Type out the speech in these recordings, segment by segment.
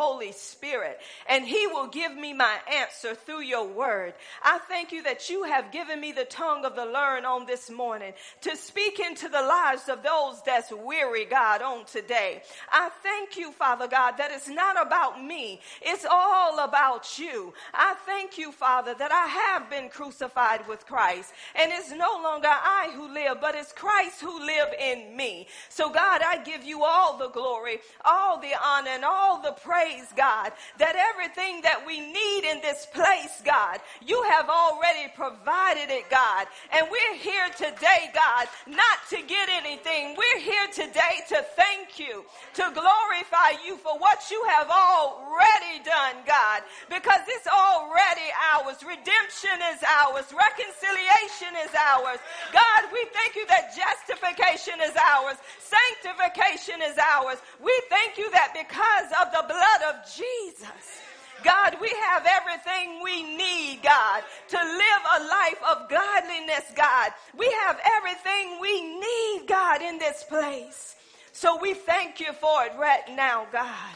Holy Spirit, and He will give me my answer through your word. I thank you that you have given me the tongue of the learned on this morning to speak into the lives of those that's weary, God, on today. I thank you, Father God, that it's not about me. It's all about you. I thank you, Father, that I have been crucified with Christ and it's no longer I who live, but it's Christ who live in me. So God, I give you all the glory, all the honor and all the praise, God, that everything that we need in this place, God, you have already provided it, God. And we're here today, God, not to get anything. We're here today to thank you, to glorify you for what you have already done, God, because it's already ours. Redemption is ours. Reconciliation is ours. God, we thank you that justification is ours. Sanctification is ours. We thank you that because of the blood of Jesus, God, we have everything we need, God, to live a life of godliness, God. We have everything we need, God, in this place. So we thank you for it right now, God,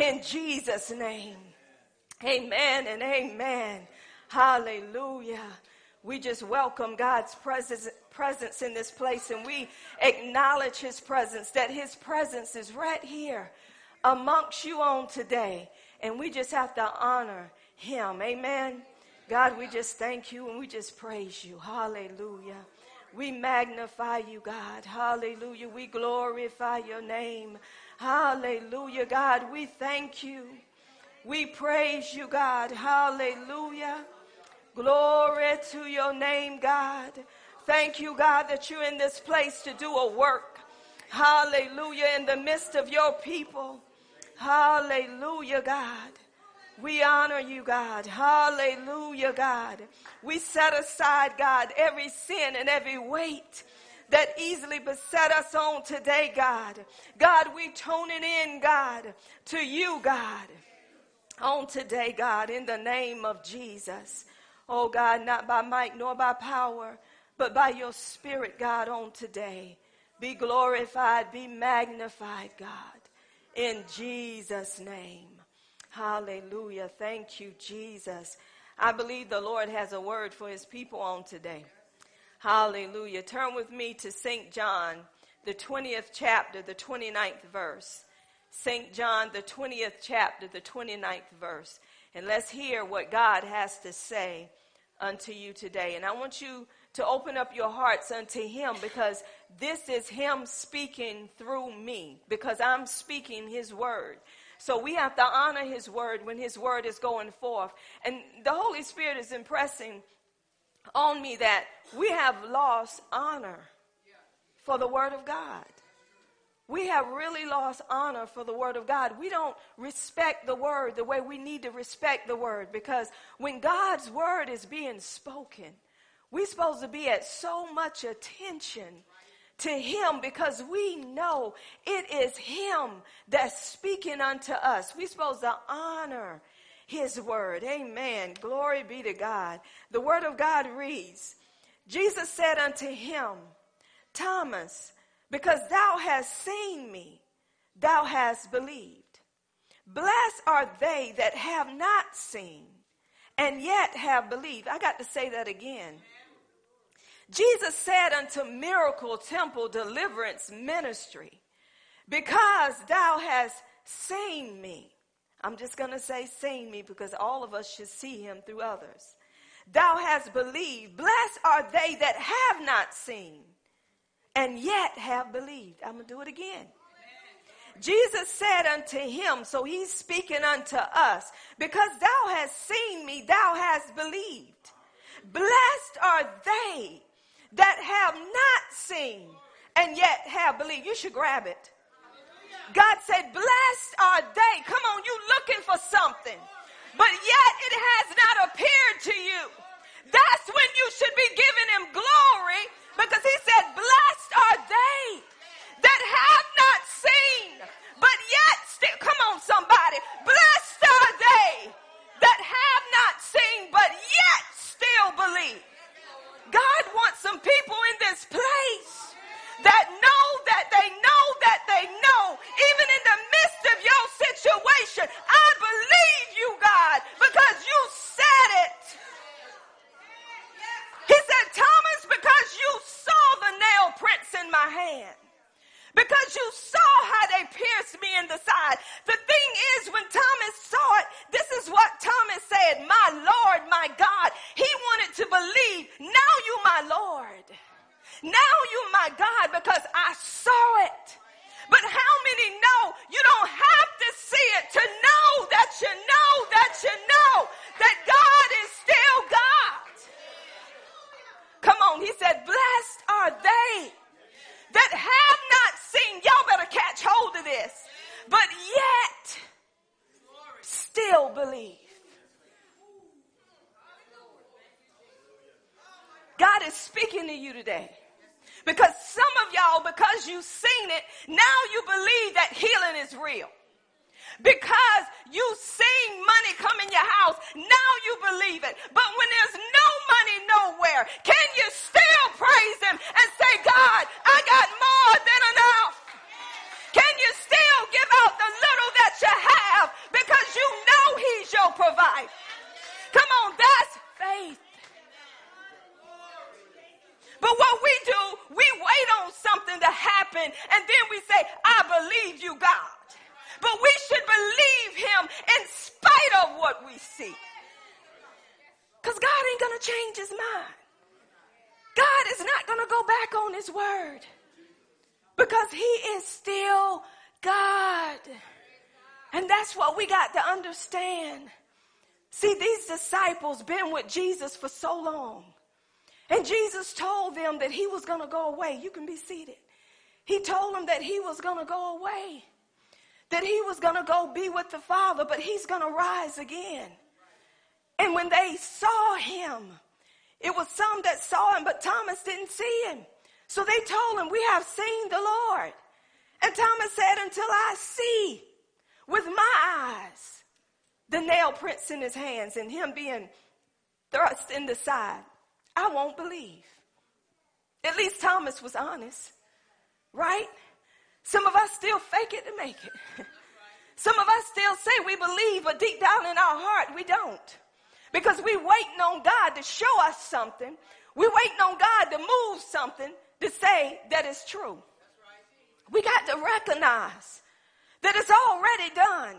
in Jesus' name. Amen and amen. Hallelujah. We just welcome God's presence, presence in this place and we acknowledge his presence, that his presence is right here amongst you on today. And we just have to honor him. Amen. God, we just thank you and we just praise you. Hallelujah. We magnify you, God. Hallelujah. We glorify your name. Hallelujah, God. We thank you. We praise you, God. Hallelujah. Glory to your name, God. Thank you, God, that you're in this place to do a work. Hallelujah. In the midst of your people. Hallelujah, God. We honor you, God. Hallelujah, God. We set aside, God, every sin and every weight that easily beset us on today, God. God, we tone it in, God, to you, God, on today, God, in the name of Jesus. Oh, God, not by might nor by power, but by your spirit, God, on today. Be glorified, be magnified, God in Jesus' name. Hallelujah. Thank you, Jesus. I believe the Lord has a word for his people on today. Hallelujah. Turn with me to St. John, the 20th chapter, the 29th verse. St. John, the 20th chapter, the 29th verse. And let's hear what God has to say unto you today. And I want you to open up your hearts unto Him because this is Him speaking through me because I'm speaking His word. So we have to honor His word when His word is going forth. And the Holy Spirit is impressing on me that we have lost honor for the word of God. We have really lost honor for the word of God. We don't respect the word the way we need to respect the word because when God's word is being spoken, we're supposed to be at so much attention to him because we know it is him that's speaking unto us. We're supposed to honor his word. Amen. Glory be to God. The word of God reads, Jesus said unto him, Thomas, because thou hast seen me, thou hast believed. Blessed are they that have not seen and yet have believed. I got to say that again. Jesus said unto Miracle Temple Deliverance Ministry, because thou hast seen me. I'm just going to say seen me because all of us should see him through others. Thou hast believed. Blessed are they that have not seen and yet have believed. I'm going to do it again. Jesus said unto him, so he's speaking unto us, because thou hast seen me, thou hast believed. Blessed are they that have not seen and yet have believed. You should grab it. God said, Blessed are they. Come on, you looking for something, but yet it has not appeared to you. That's when you should be giving him glory because he said, Blessed are they that have not seen, but yet still, come on, somebody, blessed are they that have not seen, but yet still believe. God wants some people in this place that know that they know that they know, even in the midst of your situation, I believe you, God, because you said it. He said, Thomas, because you saw the nail prints in my hand, because you saw how they pierced me in the side, the going to go away. You can be seated. He told them that he was going to go away, that he was going to go be with the Father, but he's going to rise again. And when they saw him, it was some that saw him, but Thomas didn't see him. So they told him, We have seen the Lord. And Thomas said, Until I see with my eyes the nail prints in his hands and him being thrust in the side. I won't believe. At least Thomas was honest, right? Some of us still fake it to make it. Some of us still say we believe, but deep down in our heart, we don't. Because we waiting on God to show us something. We waiting on God to move something to say that it's true. We got to recognize that it's already done.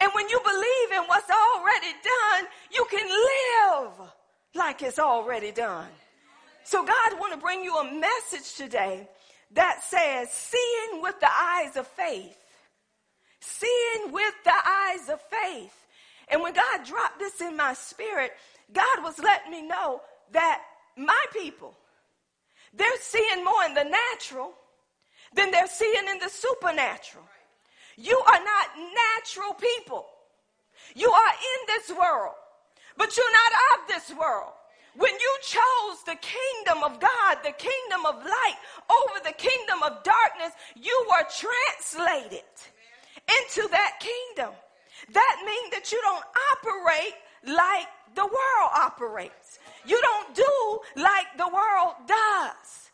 And when you believe in what's already done, you can live like it's already done. So God want to bring you a message today that says seeing with the eyes of faith. Seeing with the eyes of faith. And when God dropped this in my spirit, God was letting me know that my people, they're seeing more in the natural than they're seeing in the supernatural. You are not natural people. You are in this world. But you're not of this world. When you chose the kingdom of God, the kingdom of light over the kingdom of darkness, you were translated into that kingdom. That means that you don't operate like the world operates. You don't do like the world does.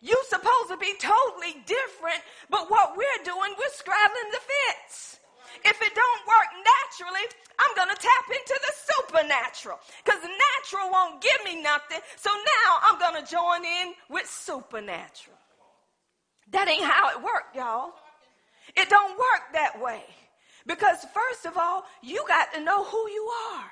You're supposed to be totally different, but what we're doing, we're scrabbling the fence. If it don't work naturally, I'm going to tap into the supernatural because natural won't give me nothing. So now I'm going to join in with supernatural. That ain't how it worked, y'all. It don't work that way. Because first of all, you got to know who you are.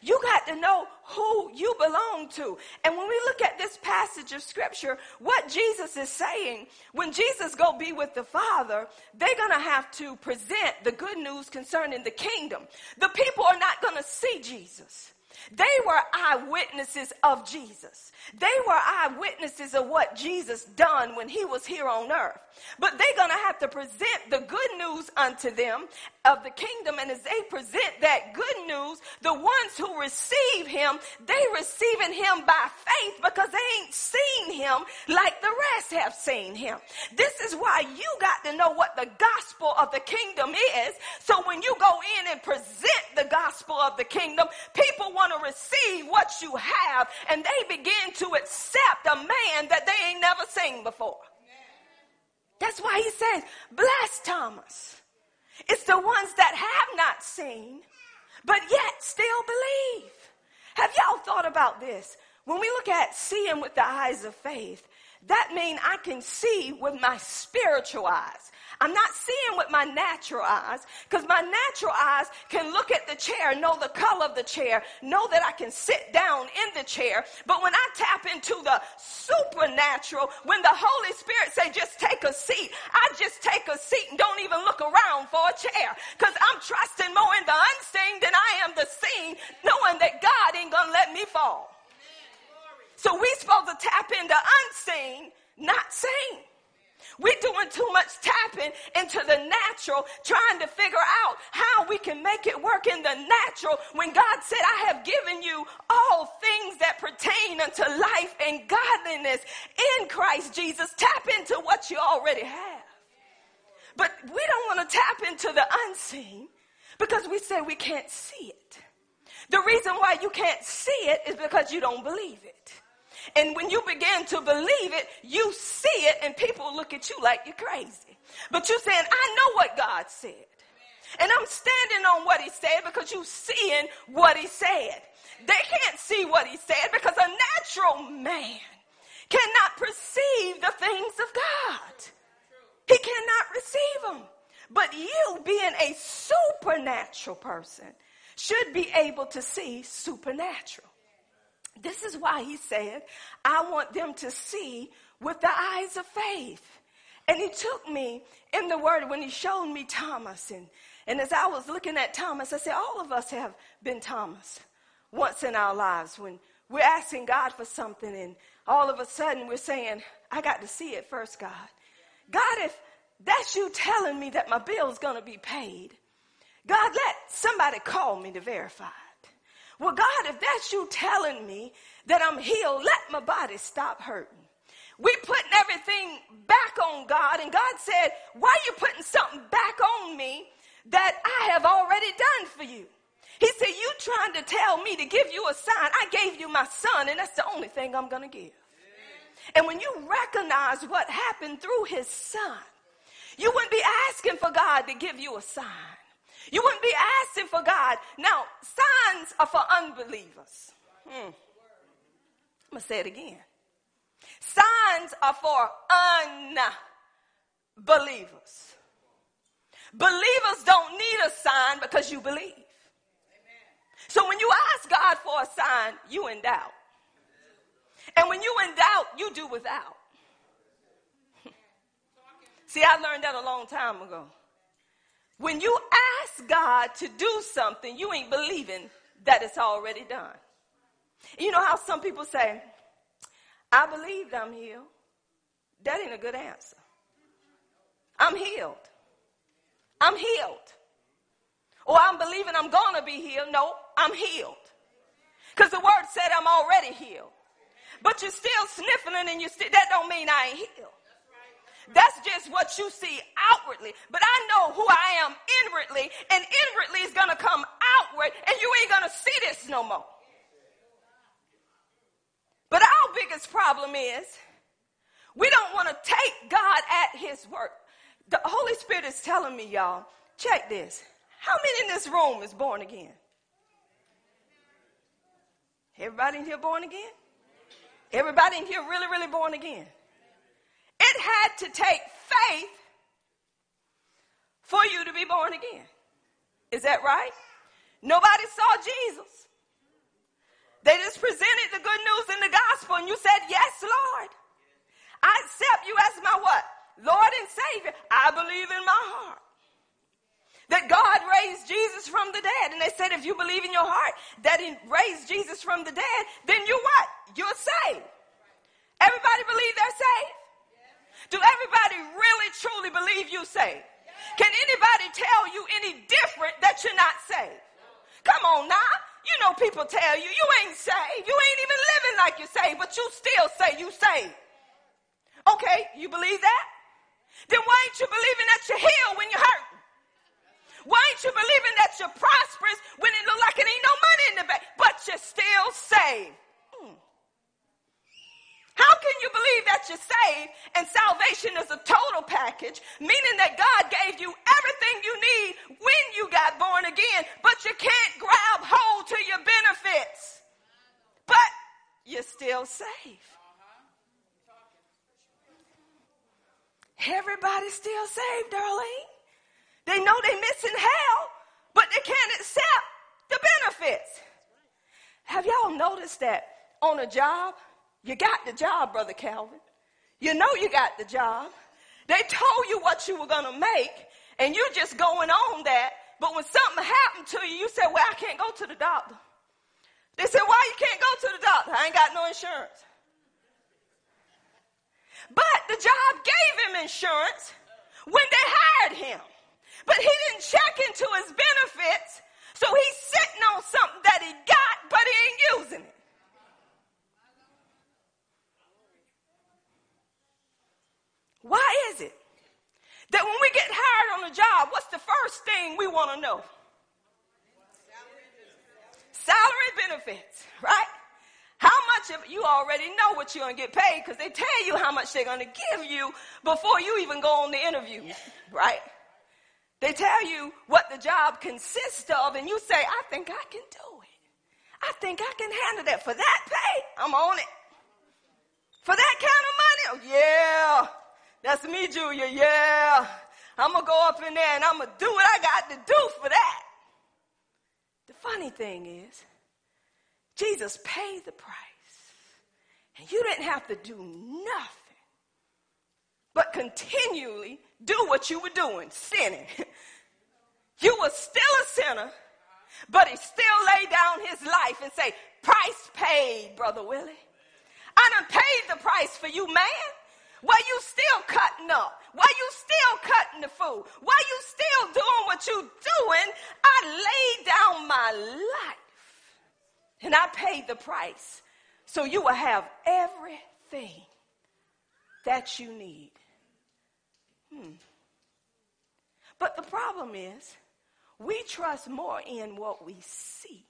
You got to know who you belong to. And when we look at this passage of scripture, what Jesus is saying, when Jesus go be with the Father, they're going to have to present the good news concerning the kingdom. The people are not going to see Jesus. They were eyewitnesses of Jesus. They were eyewitnesses of what Jesus done when he was here on earth. But they're going to have to present the good news unto them of the kingdom. And as they present that good news, the ones who receive him, they receiving him by faith because they ain't seen him like the rest have seen him. This is why you got to know what the gospel of the kingdom is. So when you go in and present the gospel of the kingdom, people want to receive what you have and they begin to accept a man that they ain't never seen before. That's why he says, bless Thomas. It's the ones that have not seen, but yet still believe. Have y'all thought about this? When we look at seeing with the eyes of faith, that means I can see with my spiritual eyes. I'm not seeing with my natural eyes because my natural eyes can look at the chair, know the color of the chair, know that I can sit down in the chair. But when I tap into the supernatural, when the Holy Spirit say, just take a seat, I just take a seat and don't even look around for a chair because I'm trusting more in the unseen than I am the seen, knowing that God ain't going to let me fall. So we supposed to tap into unseen, not seen. We're doing too much tapping into the natural, trying to figure out how we can make it work in the natural when God said, I have given you all things that pertain unto life and godliness in Christ Jesus. Tap into what you already have. But we don't want to tap into the unseen because we say we can't see it. The reason why you can't see it is because you don't believe it. And when you begin to believe it, you see it and people look at you like you're crazy. But you're saying, I know what God said. And I'm standing on what he said because you're seeing what he said. They can't see what he said because a natural man cannot perceive the things of God. He cannot receive them. But you, being a supernatural person, should be able to see supernatural. This is why he said, I want them to see with the eyes of faith. And he took me in the word when he showed me Thomas. And, and as I was looking at Thomas, I said, all of us have been Thomas once in our lives when we're asking God for something and all of a sudden we're saying, I got to see it first, God. God, if that's you telling me that my bill's going to be paid, God, let somebody call me to verify. Well, God, if that's you telling me that I'm healed, let my body stop hurting. We putting everything back on God, and God said, Why are you putting something back on me that I have already done for you? He said, You trying to tell me to give you a sign. I gave you my son, and that's the only thing I'm to give. And when you recognize what happened through his son, you wouldn't be asking for God to give you a sign. You wouldn't be asking for God. Now, signs are for unbelievers. Hmm. I'm going to say it again. Signs are for unbelievers. Believers don't need a sign because you believe. So when you ask God for a sign, you in doubt. And when you in doubt, you do without. See, I learned that a long time ago. When you ask God to do something, you ain't believing that it's already done. You know how some people say, I believed I'm healed. That ain't a good answer. I'm healed. I'm healed. Or I'm believing I'm going to be healed. No, I'm healed. Because the word said I'm already healed. But you're still sniffling and you still, that don't mean I ain't healed. That's just what you see outwardly. But I know who I am inwardly, and inwardly is going to come outward, and you ain't going to see this no more. But our biggest problem is we don't want to take God at his word. The Holy Spirit is telling me, y'all, check this. How many in this room is born again? Everybody in here born again? Everybody in here really, really born again? It had to take faith for you to be born again. Is that right? Nobody saw Jesus. They just presented the good news in the gospel and you said, yes, Lord. I accept you as my what? Lord and Savior. I believe in my heart that God raised Jesus from the dead. And they said, if you believe in your heart that he raised Jesus from the dead, then you what? You're saved. Everybody believe they're saved? Do everybody really truly believe you saved? Can anybody tell you any different that you're not saved? Come on now. You know people tell you you ain't saved. You ain't even living like you're saved, but you still say you saved. Okay, you believe that? Then why ain't you believing that you're healed when you're hurt? Why ain't you believing that you're prosperous when it look like it ain't no money in the bank, but you're still saved? How can you believe that you're saved and salvation is a total package, meaning that God gave you everything you need when you got born again, but you can't grab hold to your benefits? But you're still saved. Everybody's still saved, Darlene. They know they're missing hell, but they can't accept the benefits. Have y'all noticed that on a job? You got the job, Brother Calvin. You know you got the job. They told you what you were going to make, and you're just going on that. But when something happened to you, you said, Well, I can't go to the doctor. They said, Why you can't go to the doctor? I ain't got no insurance. But the job gave him insurance when they hired him. But he didn't check into his benefits, so he's sitting on something that he got, but he ain't using it. Why is it that when we get hired on a job, what's the first thing we want to know? Salary benefits, right? How much of you already know what you're going to get paid because they tell you how much they're going to give you before you even go on the interview, right? They tell you what the job consists of and you say, I think I can do it. I think I can handle that. For that pay, I'm on it. For that kind of money, oh yeah, that's me, Julia, yeah. I'm going to go up in there and I'm going to do what I got to do for that. The funny thing is, Jesus paid the price. And you didn't have to do nothing but continually do what you were doing, sinning. you were still a sinner, but he still laid down his life and say, price paid, Brother Willie. I done paid the price for you, man. Why you still cutting up? Why you still cutting the food? Why you still doing what you doing? I laid down my life and I paid the price so you will have everything that you need. Hmm. But the problem is, we trust more in what we see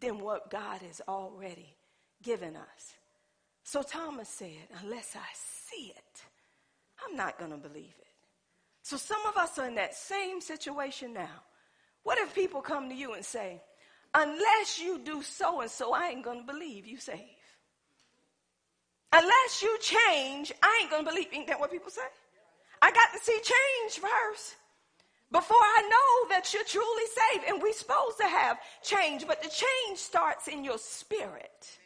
than what God has already given us. So Thomas said, Unless I see it, I'm not going to believe it. So some of us are in that same situation now. What if people come to you and say, unless you do so and so, I ain't going to believe you save. Unless you change, I ain't going to believe. Ain't that what people say? I got to see change first before I know that you're truly saved. And we're supposed to have change, but the change starts in your spirit.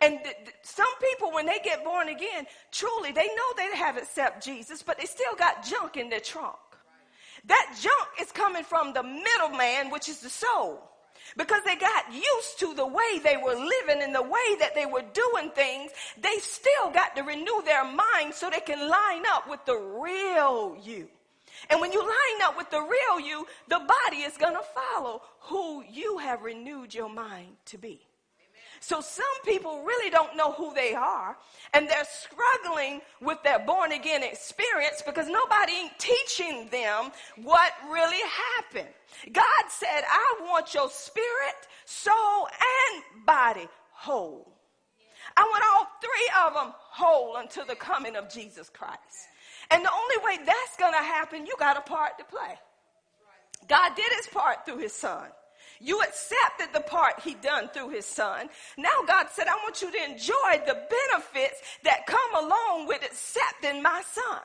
And th- th- some people, when they get born again, truly, they know they have accepted Jesus, but they still got junk in their trunk. That junk is coming from the middleman, which is the soul. Because they got used to the way they were living and the way that they were doing things, they still got to renew their mind so they can line up with the real you. And when you line up with the real you, the body is going to follow who you have renewed your mind to be. So some people really don't know who they are and they're struggling with their born again experience because nobody ain't teaching them what really happened. God said, I want your spirit, soul, and body whole. I want all three of them whole until the coming of Jesus Christ. And the only way that's going to happen, you got a part to play. God did his part through his son. You accepted the part he done through his son. Now God said, I want you to enjoy the benefits that come along with accepting my son.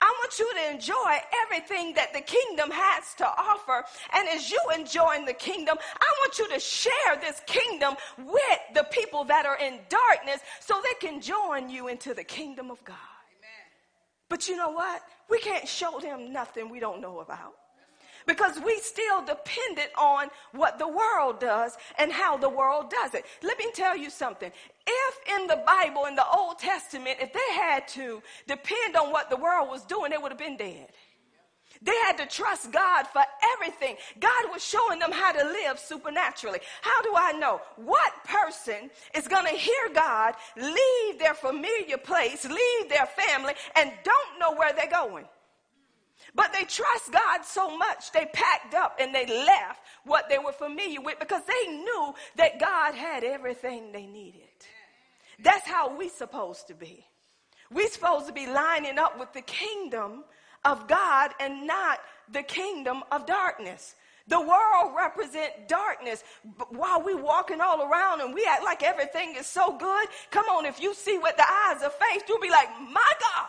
I want you to enjoy everything that the kingdom has to offer. And as you enjoying the kingdom, I want you to share this kingdom with the people that are in darkness so they can join you into the kingdom of God. Amen. But you know what? We can't show them nothing we don't know about because we still dependent on what the world does and how the world does it. Let me tell you something. If in the Bible, in the Old Testament, if they had to depend on what the world was doing, they would have been dead. They had to trust God for everything. God was showing them how to live supernaturally. How do I know? What person is going to hear God, leave their familiar place, leave their family, and don't know where they're going? But they trust God so much, they packed up and they left what they were familiar with because they knew that God had everything they needed. That's how we supposed to be. we supposed to be lining up with the kingdom of God and not the kingdom of darkness. The world represent darkness. But while we walking all around and we act like everything is so good, come on, if you see with the eyes of faith, you'll be like, my God,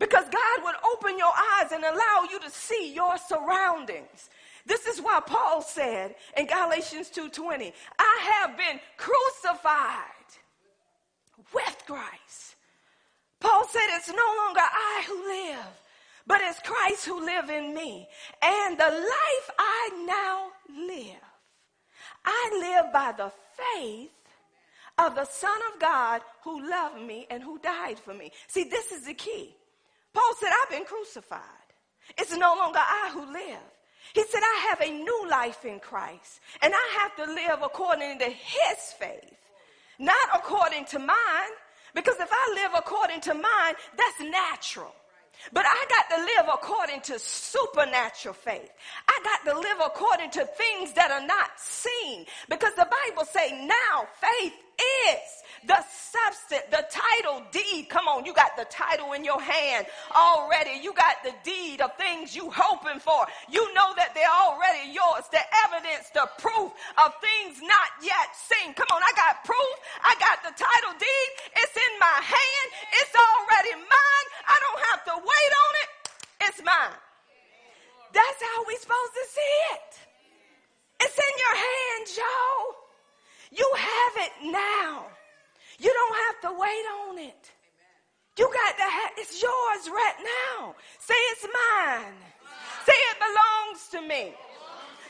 because God would open your eyes and allow you to see your surroundings. This is why Paul said in Galatians 2:20, I have been crucified with Christ. Paul said it's no longer I who live, but it's Christ who live in me. And the life I now live, I live by the faith of the Son of God who loved me and who died for me. See, this is the key. Paul said, I've been crucified. It's no longer I who live. He said, I have a new life in Christ, and I have to live according to his faith, not according to mine. Because if I live according to mine, that's natural. But I got to live according to supernatural faith. I got to live according to things that are not seen. Because the Bible say now faith is the substance, the title deed. Come on, you got the title in your hand already. You got the deed of things you hoping for. You know that they're already yours. The evidence, the proof of things not yet seen. Come on, I got proof. I got the title deed. It's in my hand. It's already mine. I don't have to wait on it. It's mine. That's how we supposed to see it. It's in your hands, y'all. You have it now. You don't have to wait on it. You got to have, it's yours right now. Say it's mine. Say it belongs to me.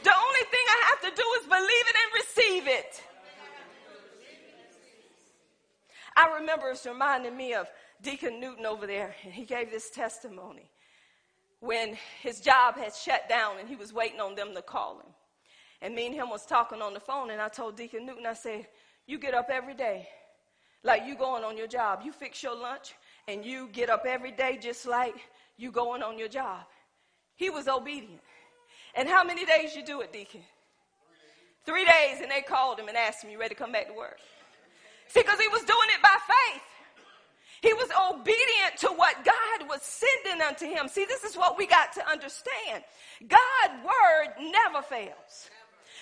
The only thing I have to do is believe it and receive it. I remember it's reminding me of Deacon Newton over there, and he gave this testimony when his job had shut down and he was waiting on them to call him. And me and him was talking on the phone, and I told Deacon Newton, I said, You get up every day like you going on your job. You fix your lunch, and you get up every day just like you going on your job. He was obedient. And how many days you do it, Deacon? Three days, and they called him and asked him, You ready to come back to work? See, because he was doing it by faith. He was obedient to what God was sending unto him. See, this is what we got to understand. God's word never fails.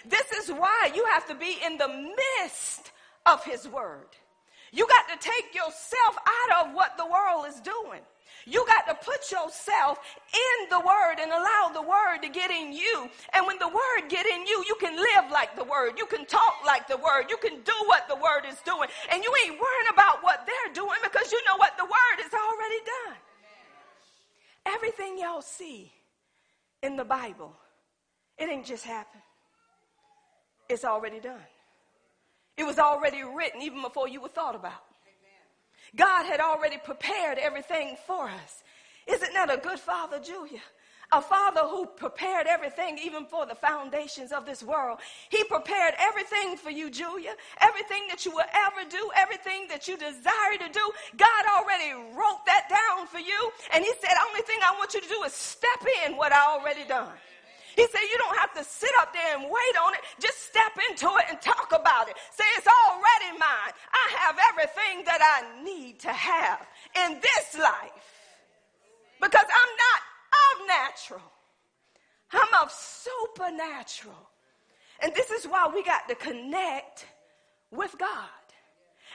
This is why you have to be in the midst of his word. You got to take yourself out of what the world is doing. You got to put yourself in the word and allow the word to get in you. And when the word get in you, you can live like the word. You can talk like the word. You can do what the word is doing. And you ain't worrying about what they're doing because you know what the word is already done. Everything y'all see in the Bible, it ain't just happened. It's already done. It was already written even before you were thought about. God had already prepared everything for us. Isn't that a good father, Julia? A father who prepared everything even for the foundations of this world. He prepared everything for you, Julia. Everything that you will ever do, everything that you desire to do. God already wrote that down for you. And he said, only thing I want you to do is step in what I already done. He said, You don't have to sit up there and wait on it. Just step into it and talk about it. Say, It's already mine. I have everything that I need to have in this life because I'm not of natural, I'm of supernatural. And this is why we got to connect with God.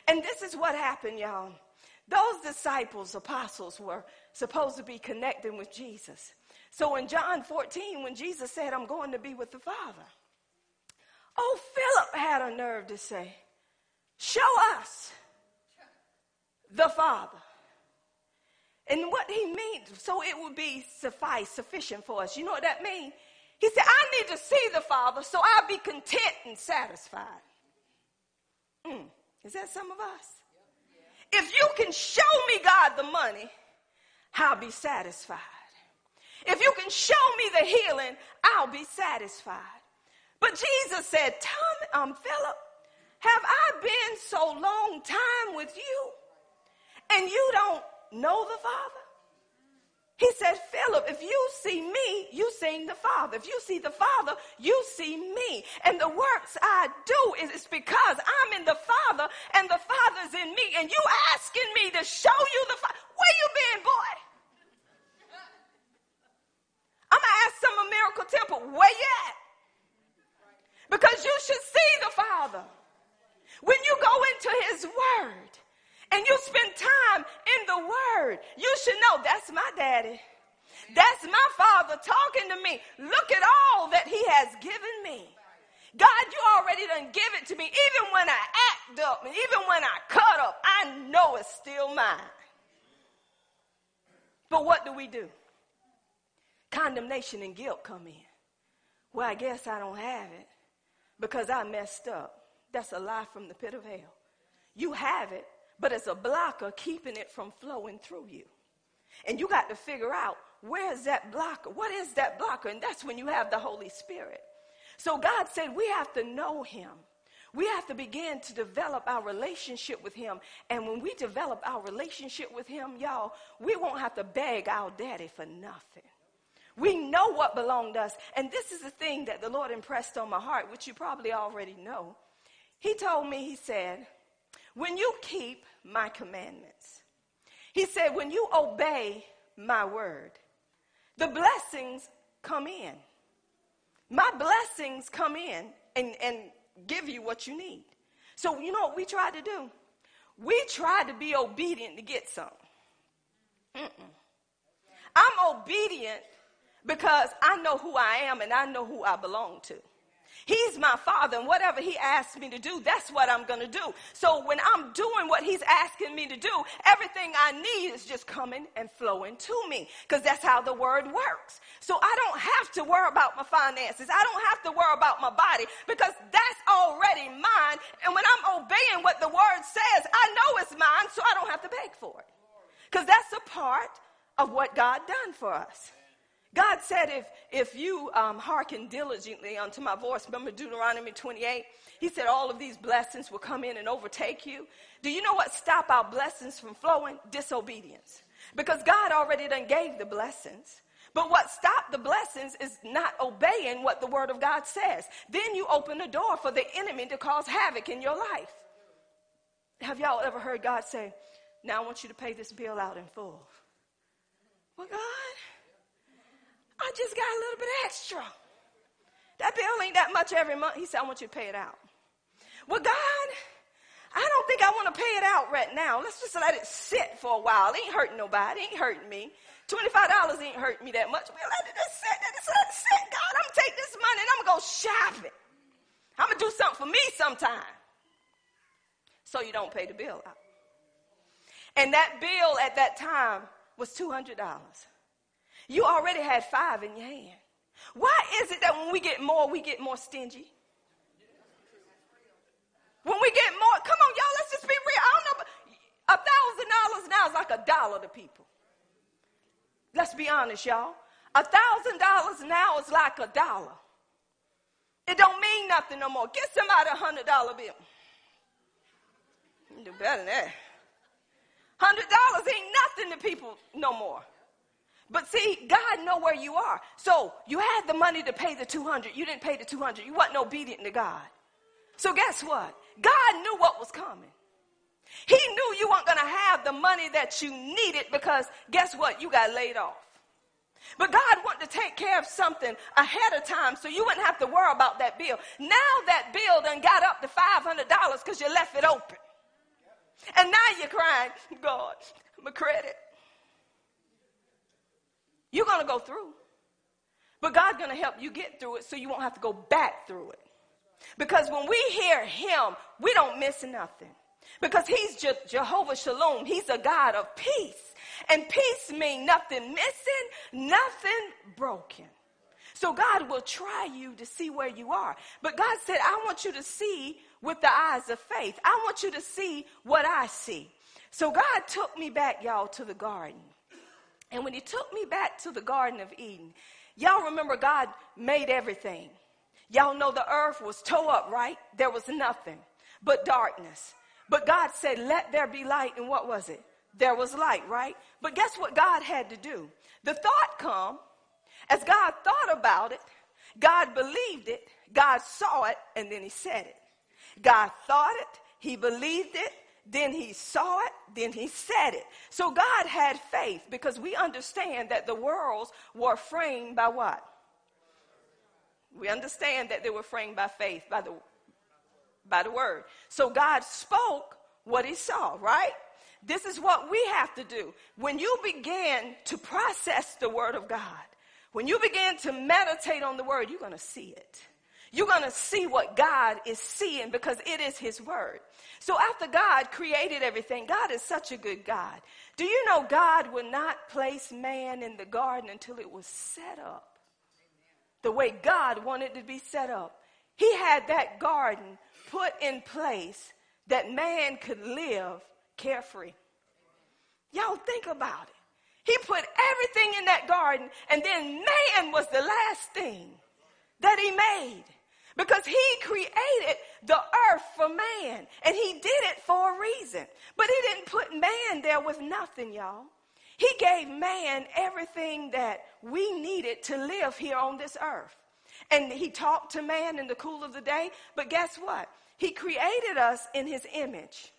And this is what happened, y'all. Those disciples, apostles, were supposed to be connecting with Jesus. So in John 14, when Jesus said, I'm going to be with the Father, oh, Philip had a nerve to say, Show us the Father. And what he means, so it would be suffice, sufficient for us. You know what that means? He said, I need to see the Father so I'll be content and satisfied. Mm, is that some of us? If you can show me, God, the money, I'll be satisfied. If you can show me the healing, I'll be satisfied. But Jesus said, Tom, um, Philip, have I been so long time with you and you don't know the Father? He said, Philip, if you see me, you see the Father. If you see the Father, you see me. And the works I do is because I'm in the Father and the Father's in me. And you asking me to show you the Father. Where you been, boy? I'm Miracle Temple, where you at? Because you should see the Father. When you go into His Word and you spend time in the Word, you should know that's my daddy. That's my Father talking to me. Look at all that He has given me. God, you already done give it to me. Even when I act up and even when I cut up, I know it's still mine. But what do we do? Condemnation and guilt come in. Well, I guess I don't have it because I messed up. That's a lie from the pit of hell. You have it, but it's a blocker keeping it from flowing through you. And you got to figure out where is that blocker? What is that blocker? And that's when you have the Holy Spirit. So God said we have to know Him. We have to begin to develop our relationship with Him. And when we develop our relationship with Him, y'all, we won't have to beg our daddy for nothing. We know what belonged to us. And this is the thing that the Lord impressed on my heart, which you probably already know. He told me, He said, when you keep my commandments, He said, when you obey my word, the blessings come in. My blessings come in and, and give you what you need. So, you know what we try to do? We try to be obedient to get some. Mm-mm. I'm obedient because I know who I am and I know who I belong to. He's my father, and whatever he asks me to do, that's what I'm going to do. So when I'm doing what he's asking me to do, everything I need is just coming and flowing to me because that's how the word works. So I don't have to worry about my finances. I don't have to worry about my body because that's already mine. And when I'm obeying what the word says, I know it's mine, so I don't have to beg for it because that's a part of what God done for us. God said, if, if you um, hearken diligently unto my voice, remember Deuteronomy 28? He said, all of these blessings will come in and overtake you. Do you know what stop our blessings from flowing? Disobedience. Because God already done gave the blessings. But what stopped the blessings is not obeying what the word of God says. Then you open the door for the enemy to cause havoc in your life. Have y'all ever heard God say, now I want you to pay this bill out in full? Well, God, I just got a little bit extra. That bill ain't that much every month. He said, I want you to pay it out. Well, God, I don't think I want to pay it out right now. Let's just let it sit for a while. It ain't hurting nobody. It ain't hurting me. $25 ain't hurting me that much. We'll let it just sit. Let it sit. God, I'm going to take this money and I'm going to go shopping. I'm going to do something for me sometime. So you don't pay the bill out. And that bill at that time was $200. You already had five in your hand. Why is it that when we get more, we get more stingy? When we get more, come on, y'all, let's just be real. I don't know, a thousand dollars now is like a dollar to people. Let's be honest, y'all. A thousand dollars now is like a dollar. It don't mean nothing no more. Get somebody a hundred dollar bill. You do better than that. Hundred dollars ain't nothing to people no more. But see, God know where you are. So you had the money to pay the 200. You didn't pay the 200. You wasn't obedient to God. So guess what? God knew what was coming. He knew you weren't going to have the money that you needed because guess what? You got laid off. But God wanted to take care of something ahead of time so you wouldn't have to worry about that bill. Now that bill done got up to $500 because you left it open. And now you're crying, God, my credit. You're going to go through. But God's going to help you get through it so you won't have to go back through it. Because when we hear Him, we don't miss nothing. Because He's Je- Jehovah Shalom. He's a God of peace. And peace means nothing missing, nothing broken. So God will try you to see where you are. But God said, I want you to see with the eyes of faith. I want you to see what I see. So God took me back, y'all, to the garden. And when he took me back to the Garden of Eden, y'all remember God made everything. Y'all know the earth was toe up, right? There was nothing but darkness. But God said, let there be light. And what was it? There was light, right? But guess what God had to do? The thought come, as God thought about it, God believed it, God saw it, and then he said it. God thought it, he believed it, then he saw it, then he said it. So God had faith because we understand that the worlds were framed by what? We understand that they were framed by faith, by the, by the word. So God spoke what he saw, right? This is what we have to do. When you begin to process the word of God, when you begin to meditate on the word, you're going to see it. You're going to see what God is seeing because it is his word. So after God created everything, God is such a good God. Do you know God would not place man in the garden until it was set up the way God wanted to be set up? He had that garden put in place that man could live carefree. Y'all think about it. He put everything in that garden, and then man was the last thing that he made. Because he created the earth for man, and he did it for a reason. But he didn't put man there with nothing, y'all. He gave man everything that we needed to live here on this earth. And he talked to man in the cool of the day, but guess what? He created us in his image.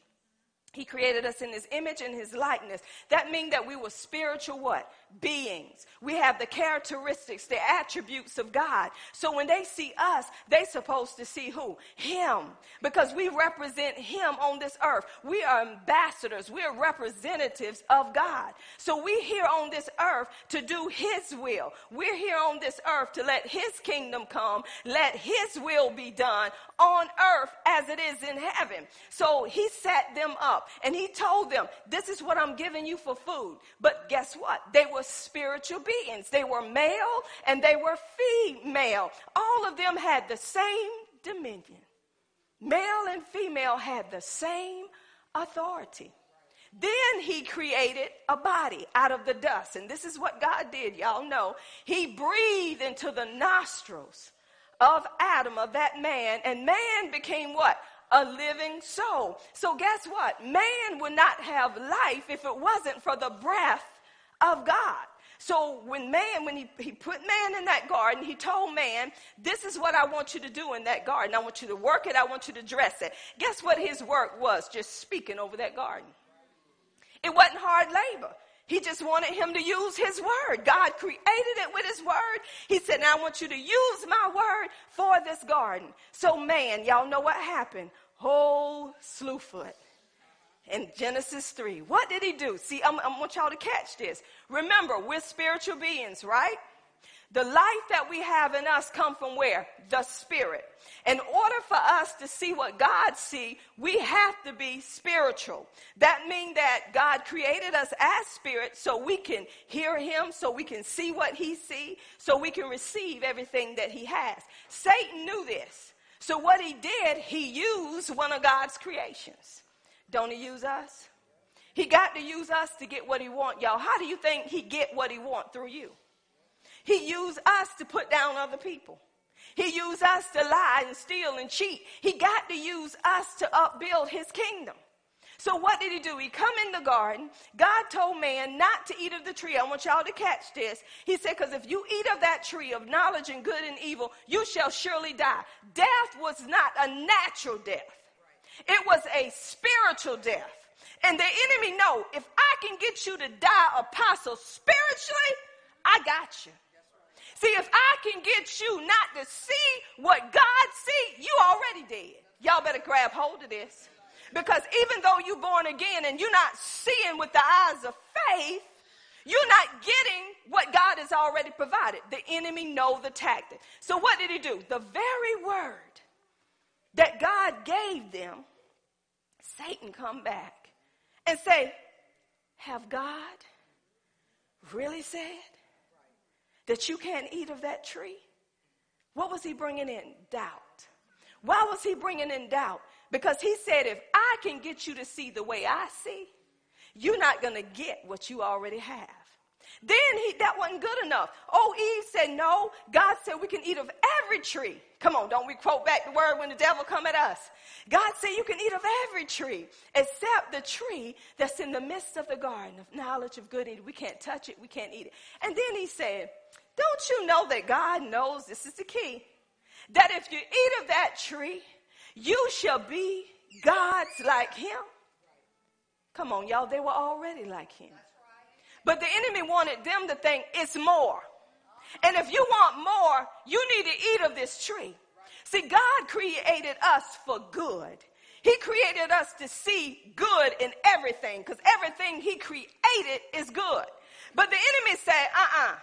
He created us in his image and his likeness. That means that we were spiritual what? Beings. We have the characteristics, the attributes of God. So when they see us, they supposed to see who? Him. Because we represent him on this earth. We are ambassadors. We are representatives of God. So we're here on this earth to do his will. We're here on this earth to let his kingdom come. Let his will be done on earth as it is in heaven. So he set them up and he told them, This is what I'm giving you for food. But guess what? They were spiritual beings. They were male and they were female. All of them had the same dominion. Male and female had the same authority. Then he created a body out of the dust. And this is what God did, y'all know. He breathed into the nostrils of Adam, of that man, and man became what? a living soul. So, guess what? Man would not have life if it wasn't for the breath of God. So when man, when he, he put man in that garden, he told man, this is what I want you to do in that garden. I want you to work it. I want you to dress it. Guess what his work was? Just speaking over that garden. It wasn't hard labor. He just wanted him to use his word. God created it with his word. He said, Now I want you to use my word for this garden. So, man, y'all know what happened. Whole Slewfoot in Genesis 3. What did he do? See, I want y'all to catch this. Remember, we're spiritual beings, right? The life that we have in us come from where? The spirit. In order for us to see what God see, we have to be spiritual. That means that God created us as spirit so we can hear him, so we can see what he see, so we can receive everything that he has. Satan knew this. So what he did, he used one of God's creations. Don't he use us? He got to use us to get what he want, y'all. How do you think he get what he want through you? He used us to put down other people. He used us to lie and steal and cheat. He got to use us to upbuild his kingdom. So what did he do? He come in the garden. God told man not to eat of the tree. I want y'all to catch this. He said, because if you eat of that tree of knowledge and good and evil, you shall surely die. Death was not a natural death. It was a spiritual death. And the enemy know if I can get you to die apostle spiritually, I got you. See, if I can get you not to see what God see, you already dead. Y'all better grab hold of this. Because even though you're born again and you're not seeing with the eyes of faith, you're not getting what God has already provided. The enemy know the tactic. So what did he do? The very word that God gave them, Satan come back and say, have God really said? that you can't eat of that tree? What was he bringing in? Doubt. Why was he bringing in doubt? Because he said, if I can get you to see the way I see, you're not going to get what you already have. Then he, that wasn't good enough. Oh, Eve said, no. God said we can eat of every tree. Come on, don't we quote back the word when the devil come at us? God said you can eat of every tree except the tree that's in the midst of the garden of knowledge of good and. We can't touch it. We can't eat it. And then he said, don't you know that God knows, this is the key, that if you eat of that tree, you shall be gods like him? Come on, y'all, they were already like him. But the enemy wanted them to think it's more. And if you want more, you need to eat of this tree. See, God created us for good. He created us to see good in everything because everything He created is good. But the enemy said, uh uh-uh, uh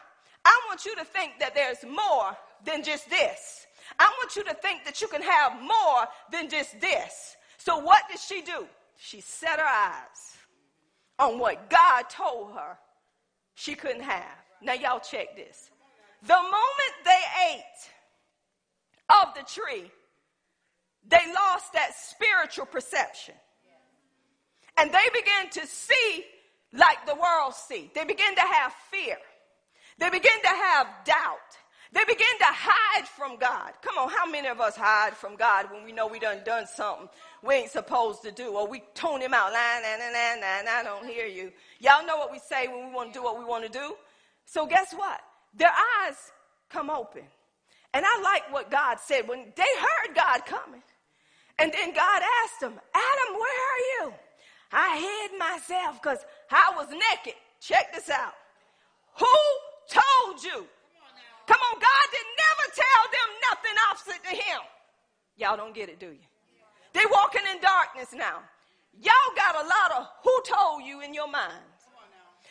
I want you to think that there's more than just this. I want you to think that you can have more than just this. So what did she do? She set her eyes on what God told her she couldn't have. Now y'all check this. The moment they ate of the tree, they lost that spiritual perception. And they began to see like the world see. They begin to have fear. They begin to have doubt. They begin to hide from God. Come on, how many of us hide from God when we know we done done something we ain't supposed to do, or we tone him out, nah, nah, nah, nah, nah, I don't hear you. Y'all know what we say when we want to do what we want to do. So guess what? Their eyes come open. And I like what God said when they heard God coming. And then God asked them, Adam, where are you? I hid myself because I was naked. Check this out. Who told you? Come on, God did never tell them nothing opposite to him. Y'all don't get it, do you? They walking in darkness now. Y'all got a lot of who told you in your minds.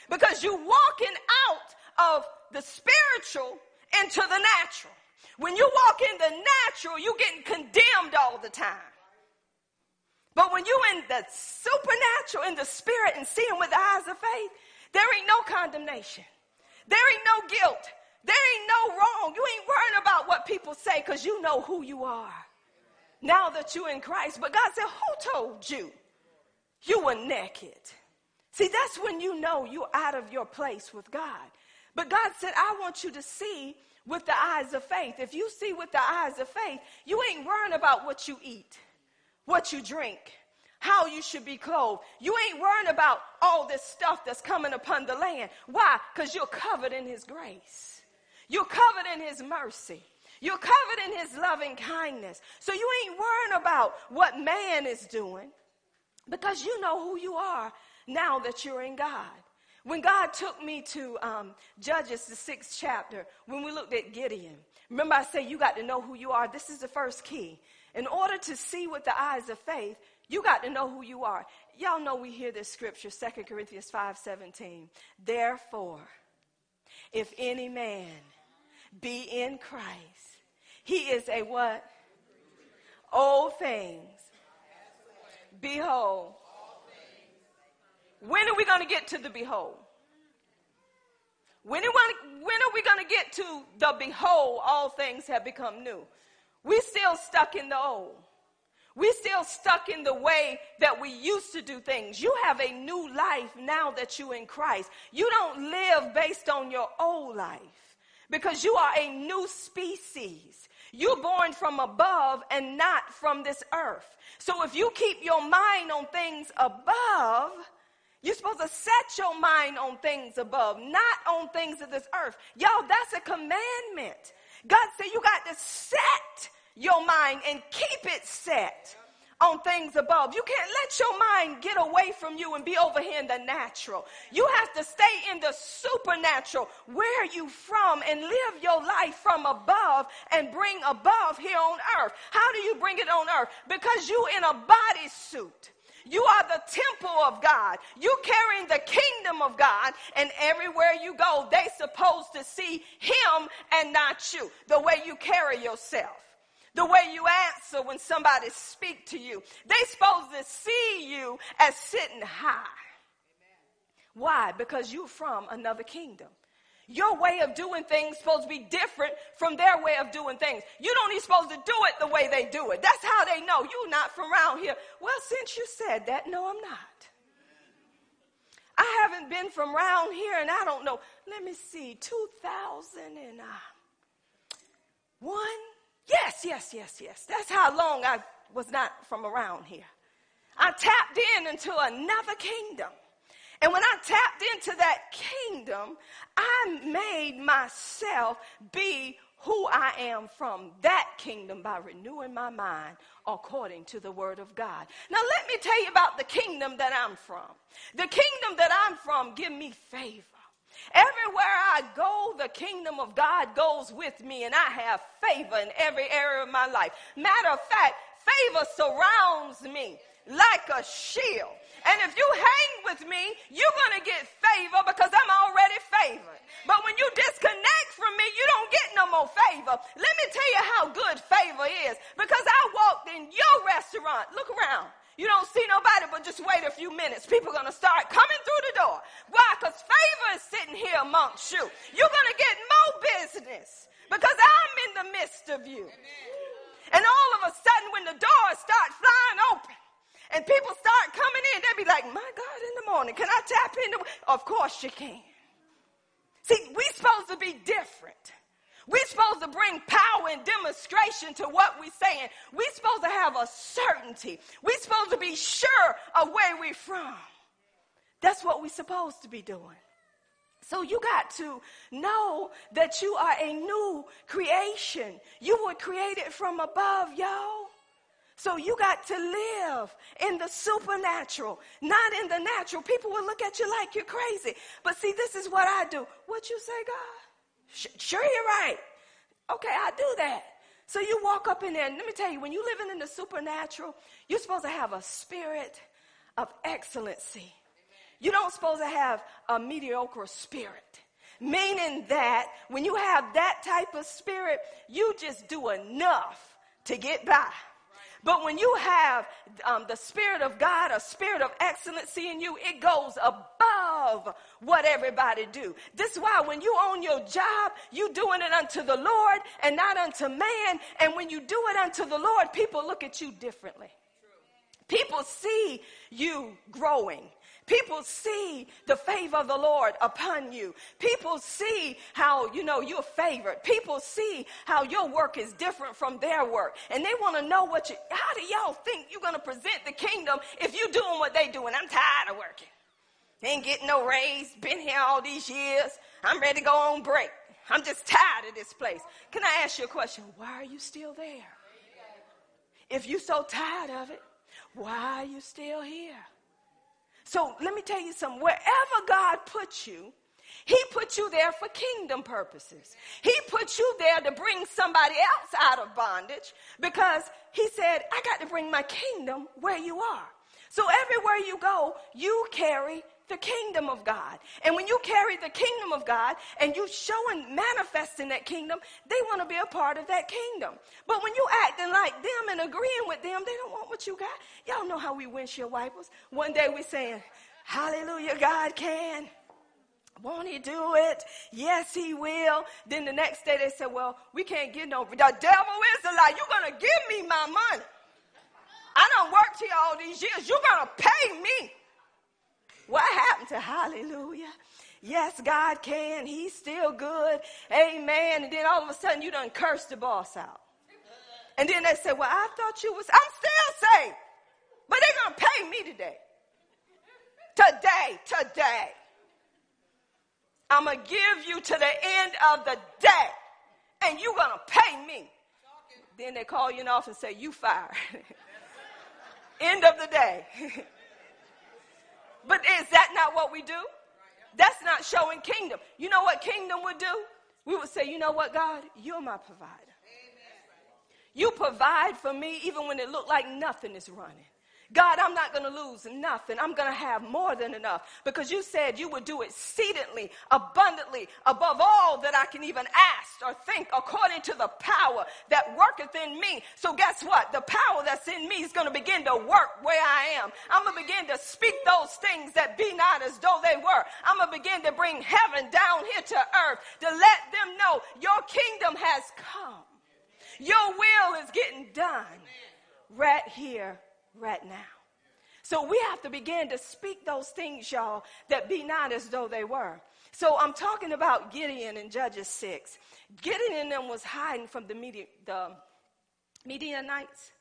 Because you walking out of the spiritual into the natural. When you walk in the natural, you getting condemned all the time. But when you in the supernatural, in the spirit, and seeing with the eyes of faith, there ain't no condemnation. There ain't no guilt. There ain't no wrong. You ain't worrying about what people say because you know who you are. Now that you're in Christ. But God said, Who told you you were naked? See, that's when you know you're out of your place with God. But God said, I want you to see with the eyes of faith. If you see with the eyes of faith, you ain't worrying about what you eat, what you drink, how you should be clothed. You ain't worrying about all this stuff that's coming upon the land. Why? Because you're covered in His grace, you're covered in His mercy. You're covered in his loving kindness. So you ain't worrying about what man is doing because you know who you are now that you're in God. When God took me to um, Judges, the sixth chapter, when we looked at Gideon, remember I said you got to know who you are. This is the first key. In order to see with the eyes of faith, you got to know who you are. Y'all know we hear this scripture, 2 Corinthians 5 17. Therefore, if any man be in Christ, he is a what? Old things. Behold. When are we going to get to the behold? When, are we going to get to the behold, all things have become new? We still stuck in the old. We still stuck in the way that we used to do things. You have a new life now that you're in Christ. You don't live based on your old life because you are a new species. You're born from above and not from this earth. So if you keep your mind on things above, you're supposed to set your mind on things above, not on things of this earth. Y'all, that's a commandment. God said you got to set your mind and keep it set on things above. You can't let your mind get away from you and be over here in the natural. You have to stay in the supernatural. Where you from and live your life from above and bring above here on earth. How do you bring it on earth? Because you in a bodysuit. You are the temple of God. You carrying the kingdom of God, and everywhere you go, they supposed to see Him and not you. The way you carry yourself the way you answer when somebody speak to you. They supposed to see you as sitting high. Why? Because you're from another kingdom. Your way of doing things supposed to be different from their way of doing things. You don't even supposed to do it the way they do it. That's how they know you're not from around here. Well, since you said that, no, I'm not. I haven't been from around here and I don't know. Let me see, 2001, uh, Yes, yes, yes, yes. That's how long I was not from around here. I tapped in into another kingdom. And when I tapped into that kingdom, I made myself be who I am from that kingdom by renewing my mind according to the word of God. Now let me tell you about the kingdom that I'm from. The kingdom that I'm from give me favor. Everywhere I go, the kingdom of God goes with me, and I have favor in every area of my life. Matter of fact, favor surrounds me like a shield. And if you hang with me, you're going to get favor because I'm already favored. But when you disconnect from me, you don't get no more favor. Let me tell you how good favor is. Because I walked in your restaurant. Look around. You don't see nobody, but just wait a few minutes. People are going to start coming through the door. Why? Because favor is sitting here amongst you. You're going to get more business because I'm in the midst of you. And all of a sudden, when the doors start flying open, and people start coming in, they'll be like, my God, in the morning, can I tap in? Of course you can. See, we're supposed to be different. We're supposed to bring power and demonstration to what we're saying. We're supposed to have a certainty. We're supposed to be sure of where we're from. That's what we're supposed to be doing. So you got to know that you are a new creation. You were created from above, y'all. So you got to live in the supernatural, not in the natural. People will look at you like you're crazy. But see, this is what I do. What you say, God? Sure, you're right. Okay, I do that. So you walk up in there, and let me tell you, when you're living in the supernatural, you're supposed to have a spirit of excellency. You don't supposed to have a mediocre spirit. Meaning that when you have that type of spirit, you just do enough to get by. But when you have um, the Spirit of God, a spirit of excellency in you, it goes above what everybody do. This is why when you own your job, you doing it unto the Lord and not unto man. And when you do it unto the Lord, people look at you differently. People see you growing. People see the favor of the Lord upon you. People see how, you know, you're favored. People see how your work is different from their work. And they want to know what you, how do y'all think you're going to present the kingdom if you're doing what they doing? I'm tired of working. Ain't getting no raise. Been here all these years. I'm ready to go on break. I'm just tired of this place. Can I ask you a question? Why are you still there? If you're so tired of it, why are you still here? So let me tell you something. Wherever God puts you, he put you there for kingdom purposes. He put you there to bring somebody else out of bondage because he said, I got to bring my kingdom where you are. So everywhere you go, you carry the kingdom of God. And when you carry the kingdom of God and you show and manifesting that kingdom, they want to be a part of that kingdom. But when you acting like them and agreeing with them, they don't want what you got. Y'all know how we windshield wipers. One day we saying, Hallelujah, God can. Won't he do it? Yes, he will. Then the next day they said, Well, we can't get no. The devil is a lie. You're going to give me my money. I don't work here all these years. You're going to pay me. What happened to hallelujah? Yes, God can. He's still good. Amen. And then all of a sudden you done cursed the boss out. And then they said, well, I thought you was, I'm still saved. But they're going to pay me today. Today, today. I'm going to give you to the end of the day. And you're going to pay me. Then they call you in office and say, you fired. end of the day. But is that not what we do? That's not showing kingdom. You know what kingdom would do? We would say, you know what, God? You're my provider. You provide for me even when it looked like nothing is running. God, I'm not going to lose nothing. I'm going to have more than enough because you said you would do exceedingly, abundantly, above all that I can even ask or think according to the power that worketh in me. So guess what? The power that's in me is going to begin to work where I am. I'm going to begin to speak those things that be not as though they were. I'm going to begin to bring heaven down here to earth to let them know your kingdom has come. Your will is getting done right here right now. So we have to begin to speak those things, y'all, that be not as though they were. So I'm talking about Gideon in Judges 6. Gideon them was hiding from the, Midi- the Midianites.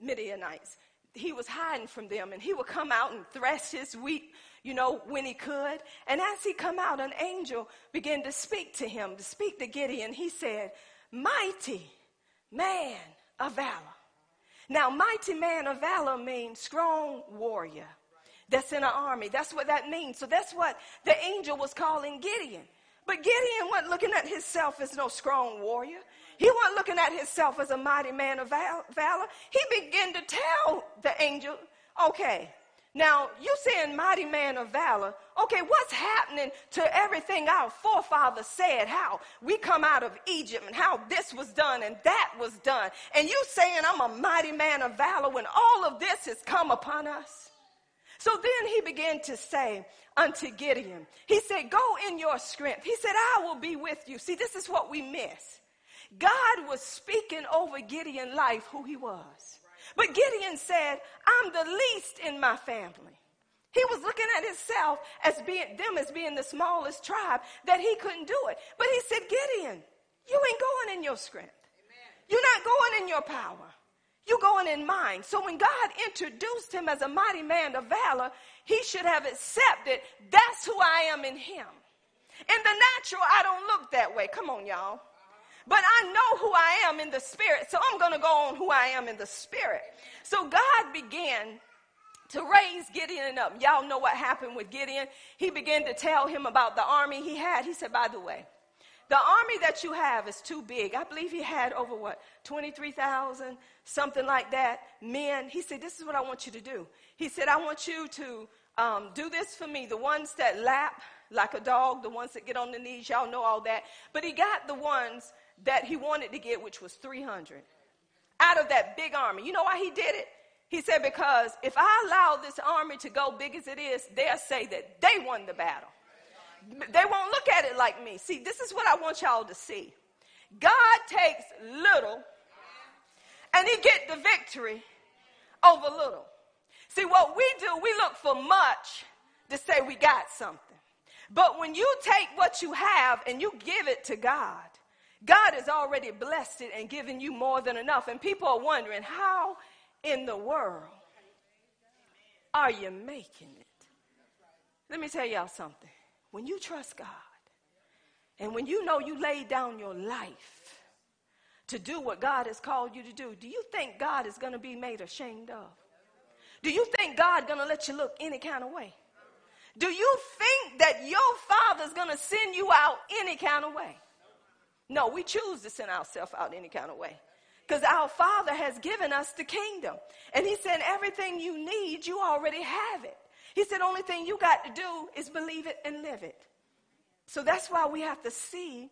Midianites. He was hiding from them and he would come out and thresh his wheat, you know, when he could. And as he come out, an angel began to speak to him, to speak to Gideon. He said, mighty man of valor. Now, mighty man of valor means strong warrior that's in an army. That's what that means. So that's what the angel was calling Gideon. But Gideon wasn't looking at himself as no strong warrior. He wasn't looking at himself as a mighty man of valor. He began to tell the angel, okay, now, you saying mighty man of valor. Okay, what's happening to everything our forefathers said? How we come out of Egypt and how this was done and that was done. And you saying I'm a mighty man of valor when all of this has come upon us? So then he began to say unto Gideon, he said, go in your strength. He said, I will be with you. See, this is what we miss. God was speaking over Gideon's life who he was. But Gideon said, I'm the least in my family. He was looking at himself as being them as being the smallest tribe that he couldn't do it. But he said, Gideon, you ain't going in your strength. You're not going in your power. You're going in mine. So when God introduced him as a mighty man of valor, he should have accepted that's who I am in him. In the natural, I don't look that way. Come on, y'all. But I know who I am in the spirit, so I'm going to go on who I am in the spirit. So God began to raise Gideon up. Y'all know what happened with Gideon. He began to tell him about the army he had. He said, by the way, the army that you have is too big. I believe he had over what, 23,000, something like that, men. He said, This is what I want you to do. He said, I want you to um, do this for me. The ones that lap like a dog, the ones that get on the knees, y'all know all that. But he got the ones that he wanted to get, which was 300 out of that big army. You know why he did it? He said, Because if I allow this army to go big as it is, they'll say that they won the battle they won't look at it like me. See, this is what I want y'all to see. God takes little and he get the victory over little. See, what we do, we look for much to say we got something. But when you take what you have and you give it to God, God has already blessed it and given you more than enough. And people are wondering, how in the world are you making it? Let me tell y'all something. When you trust God and when you know you laid down your life to do what God has called you to do, do you think God is going to be made ashamed of? Do you think God going to let you look any kind of way? Do you think that your father's going to send you out any kind of way? No, we choose to send ourselves out any kind of way. Because our Father has given us the kingdom. And He said, everything you need, you already have it. He said, only thing you got to do is believe it and live it. So that's why we have to see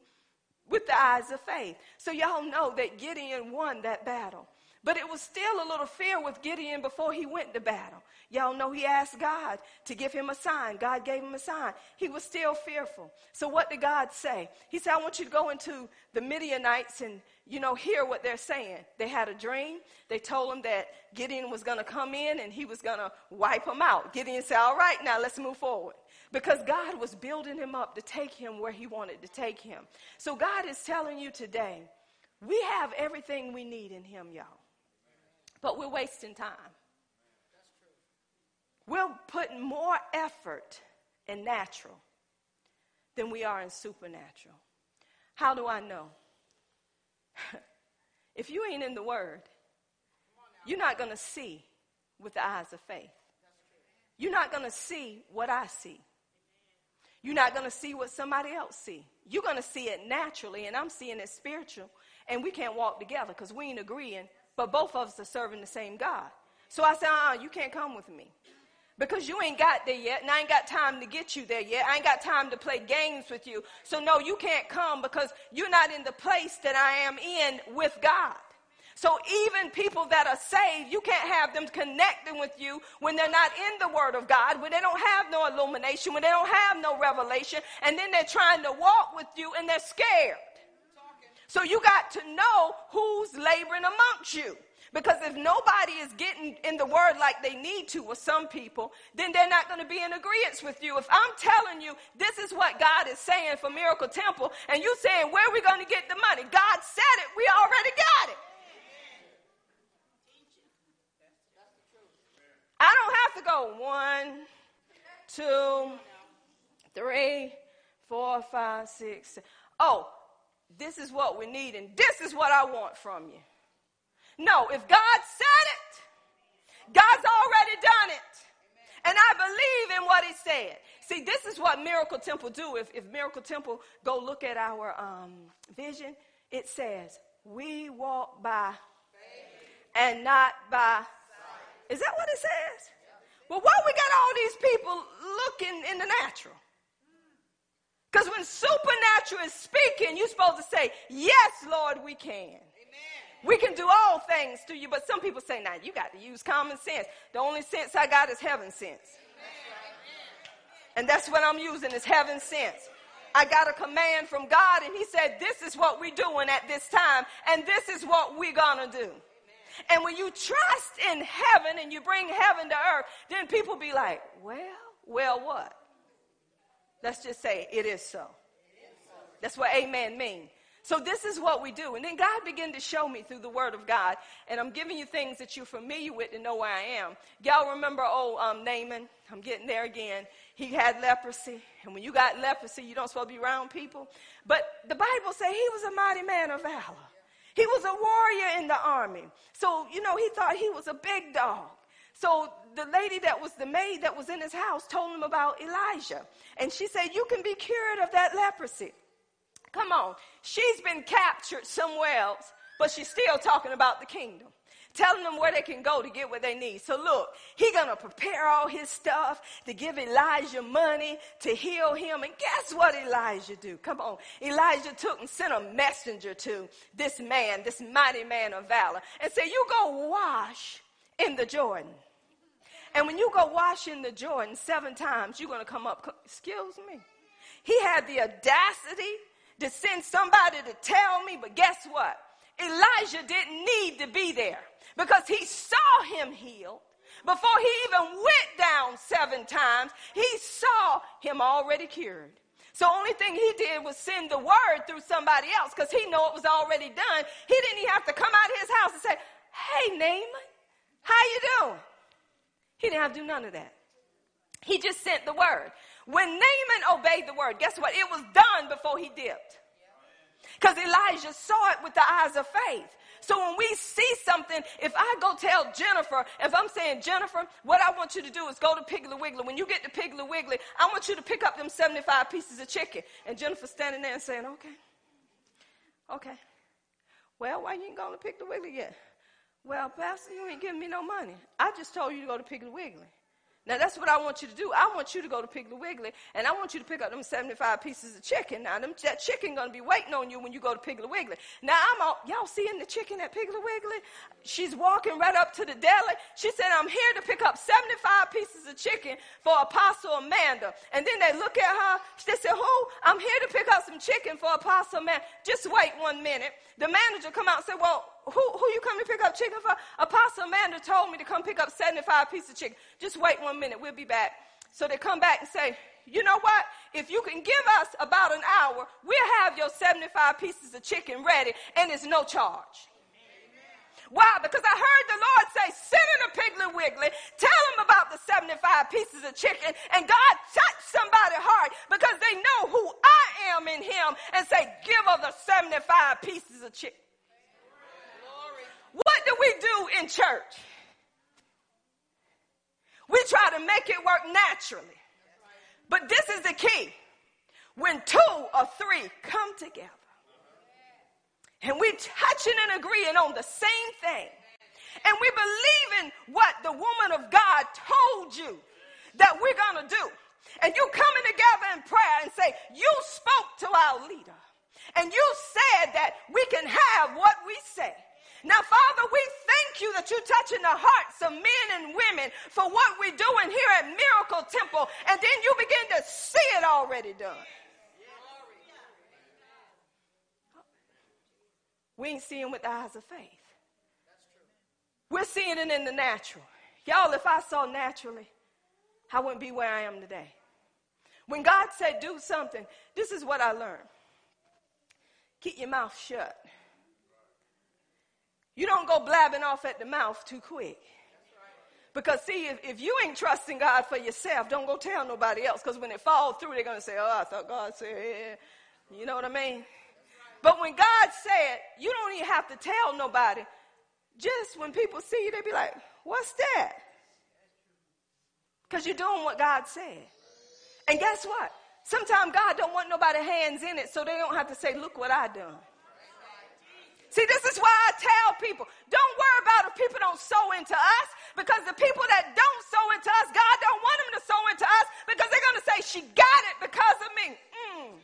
with the eyes of faith. So y'all know that Gideon won that battle. But it was still a little fear with Gideon before he went to battle. Y'all know he asked God to give him a sign. God gave him a sign. He was still fearful. So what did God say? He said, I want you to go into the Midianites and, you know, hear what they're saying. They had a dream. They told him that Gideon was going to come in and he was going to wipe them out. Gideon said, all right, now let's move forward. Because God was building him up to take him where he wanted to take him. So God is telling you today, we have everything we need in him, y'all. But we're wasting time. We're putting more effort in natural than we are in supernatural. How do I know? if you ain't in the Word, you're not going to see with the eyes of faith. You're not going to see what I see. You're not going to see what somebody else see. You're going to see it naturally, and I'm seeing it spiritual, and we can't walk together because we ain't agreeing but both of us are serving the same God. So I said, uh, you can't come with me. Because you ain't got there yet, and I ain't got time to get you there yet. I ain't got time to play games with you. So no, you can't come because you're not in the place that I am in with God. So even people that are saved, you can't have them connecting with you when they're not in the Word of God, when they don't have no illumination, when they don't have no revelation, and then they're trying to walk with you and they're scared. So you got to know who's laboring amongst you. Because if nobody is getting in the word like they need to with some people, then they're not going to be in agreement with you. If I'm telling you this is what God is saying for Miracle Temple, and you saying where are we going to get the money? God said it, we already got it. I don't have to go one, two, three, four, five, six. Oh, this is what we need and this is what I want from you. No, if God said it, God's already done it. And I believe in what he said. See, this is what Miracle Temple do. If, if Miracle Temple go look at our um, vision, it says, we walk by and not by. Is that what it says? Well, why we got all these people looking in the natural? Because when supernatural is speaking, you're supposed to say, Yes, Lord, we can. Amen. We can do all things through you. But some people say, Now, you got to use common sense. The only sense I got is heaven sense. Amen. And that's what I'm using is heaven sense. I got a command from God, and He said, This is what we're doing at this time, and this is what we're going to do. And when you trust in heaven and you bring heaven to earth, then people be like, Well, well, what? Let's just say it is so. That's what amen means. So this is what we do. And then God began to show me through the word of God. And I'm giving you things that you're familiar with to know where I am. Y'all remember old um, Naaman? I'm getting there again. He had leprosy. And when you got leprosy, you don't supposed to be around people. But the Bible says he was a mighty man of valor. He was a warrior in the army. So, you know, he thought he was a big dog. So the lady that was the maid that was in his house told him about Elijah. And she said, You can be cured of that leprosy. Come on. She's been captured somewhere else, but she's still talking about the kingdom. Telling them where they can go to get what they need. So look, he gonna prepare all his stuff to give Elijah money to heal him. And guess what Elijah do? Come on. Elijah took and sent a messenger to this man, this mighty man of valor, and said, you go wash in the Jordan. And when you go wash in the Jordan seven times, you're gonna come up. Excuse me. He had the audacity to send somebody to tell me, but guess what? Elijah didn't need to be there because he saw him healed. Before he even went down seven times, he saw him already cured. So only thing he did was send the word through somebody else because he knew it was already done. He didn't even have to come out of his house and say, hey, Naaman, how you doing? He didn't have to do none of that. He just sent the word. When Naaman obeyed the word, guess what? It was done before he dipped. Because Elijah saw it with the eyes of faith. So when we see something, if I go tell Jennifer, if I'm saying, Jennifer, what I want you to do is go to Piggly Wiggly. When you get to Piggly Wiggly, I want you to pick up them 75 pieces of chicken. And Jennifer standing there and saying, okay, okay. Well, why you ain't going to Piggly Wiggly yet? Well, Pastor, you ain't giving me no money. I just told you to go to Piggly Wiggly. Now that's what I want you to do. I want you to go to Piggly Wiggly, and I want you to pick up them 75 pieces of chicken. Now them, that chicken gonna be waiting on you when you go to Piggly Wiggly. Now I'm all, y'all seeing the chicken at Piggly Wiggly? She's walking right up to the deli. She said, I'm here to pick up 75 pieces of chicken for Apostle Amanda. And then they look at her. They said, who? I'm here to pick up some chicken for Apostle Amanda. Just wait one minute. The manager come out and say, well, who, who you come to pick up chicken for? Apostle Amanda told me to come pick up 75 pieces of chicken. Just wait one minute. We'll be back. So they come back and say, you know what? If you can give us about an hour, we'll have your 75 pieces of chicken ready and it's no charge. Why? Because I heard the Lord say, send in a Piggly Wiggly, tell them about the 75 pieces of chicken, and God touched somebody's heart because they know who I am in Him and say, give her the 75 pieces of chicken. What do we do in church? We try to make it work naturally. But this is the key. When two or three come together and we're touching and agreeing on the same thing, and we believe in what the woman of God told you that we're going to do, and you coming together in prayer and say, You spoke to our leader, and you said that we can have what we say. Now, Father, we thank you that you're touching the hearts of men and women for what we're doing here at Miracle Temple, and then you begin to see it already done. We ain't seeing with the eyes of faith. We're seeing it in the natural. Y'all, if I saw naturally, I wouldn't be where I am today. When God said do something, this is what I learned. Keep your mouth shut. You don't go blabbing off at the mouth too quick. Because see, if, if you ain't trusting God for yourself, don't go tell nobody else. Because when it falls through, they're going to say, oh, I thought God said, yeah. you know what I mean? But when God said, you don't even have to tell nobody. Just when people see you, they be like, what's that? Because you're doing what God said. And guess what? Sometimes God don't want nobody hands in it, so they don't have to say, look what I done. See, this is why I tell people don't worry about if people don't sow into us because the people that don't sow into us, God don't want them to sow into us because they're going to say, She got it because of me. Mm.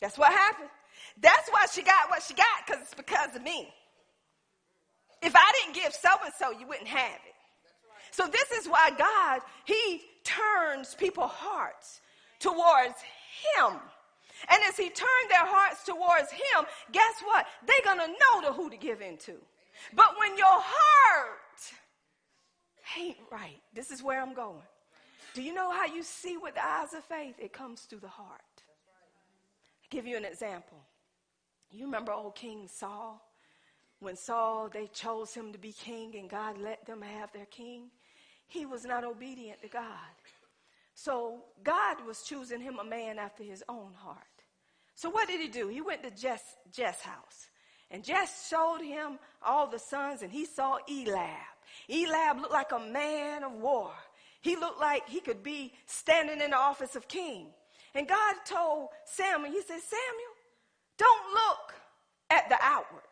That's what happened. That's why she got what she got because it's because of me. If I didn't give so and so, you wouldn't have it. So this is why God, He turns people's hearts towards him. And as he turned their hearts towards him, guess what? They're going to know to who to give into. But when your heart ain't right, this is where I'm going. Do you know how you see with the eyes of faith? It comes through the heart. I'll give you an example. You remember old King Saul? When Saul, they chose him to be king and God let them have their king, he was not obedient to God. So God was choosing him a man after his own heart. So what did he do? He went to Jess, Jess' house. And Jess showed him all the sons, and he saw Elab. Elab looked like a man of war. He looked like he could be standing in the office of king. And God told Samuel, He said, Samuel, don't look at the outward.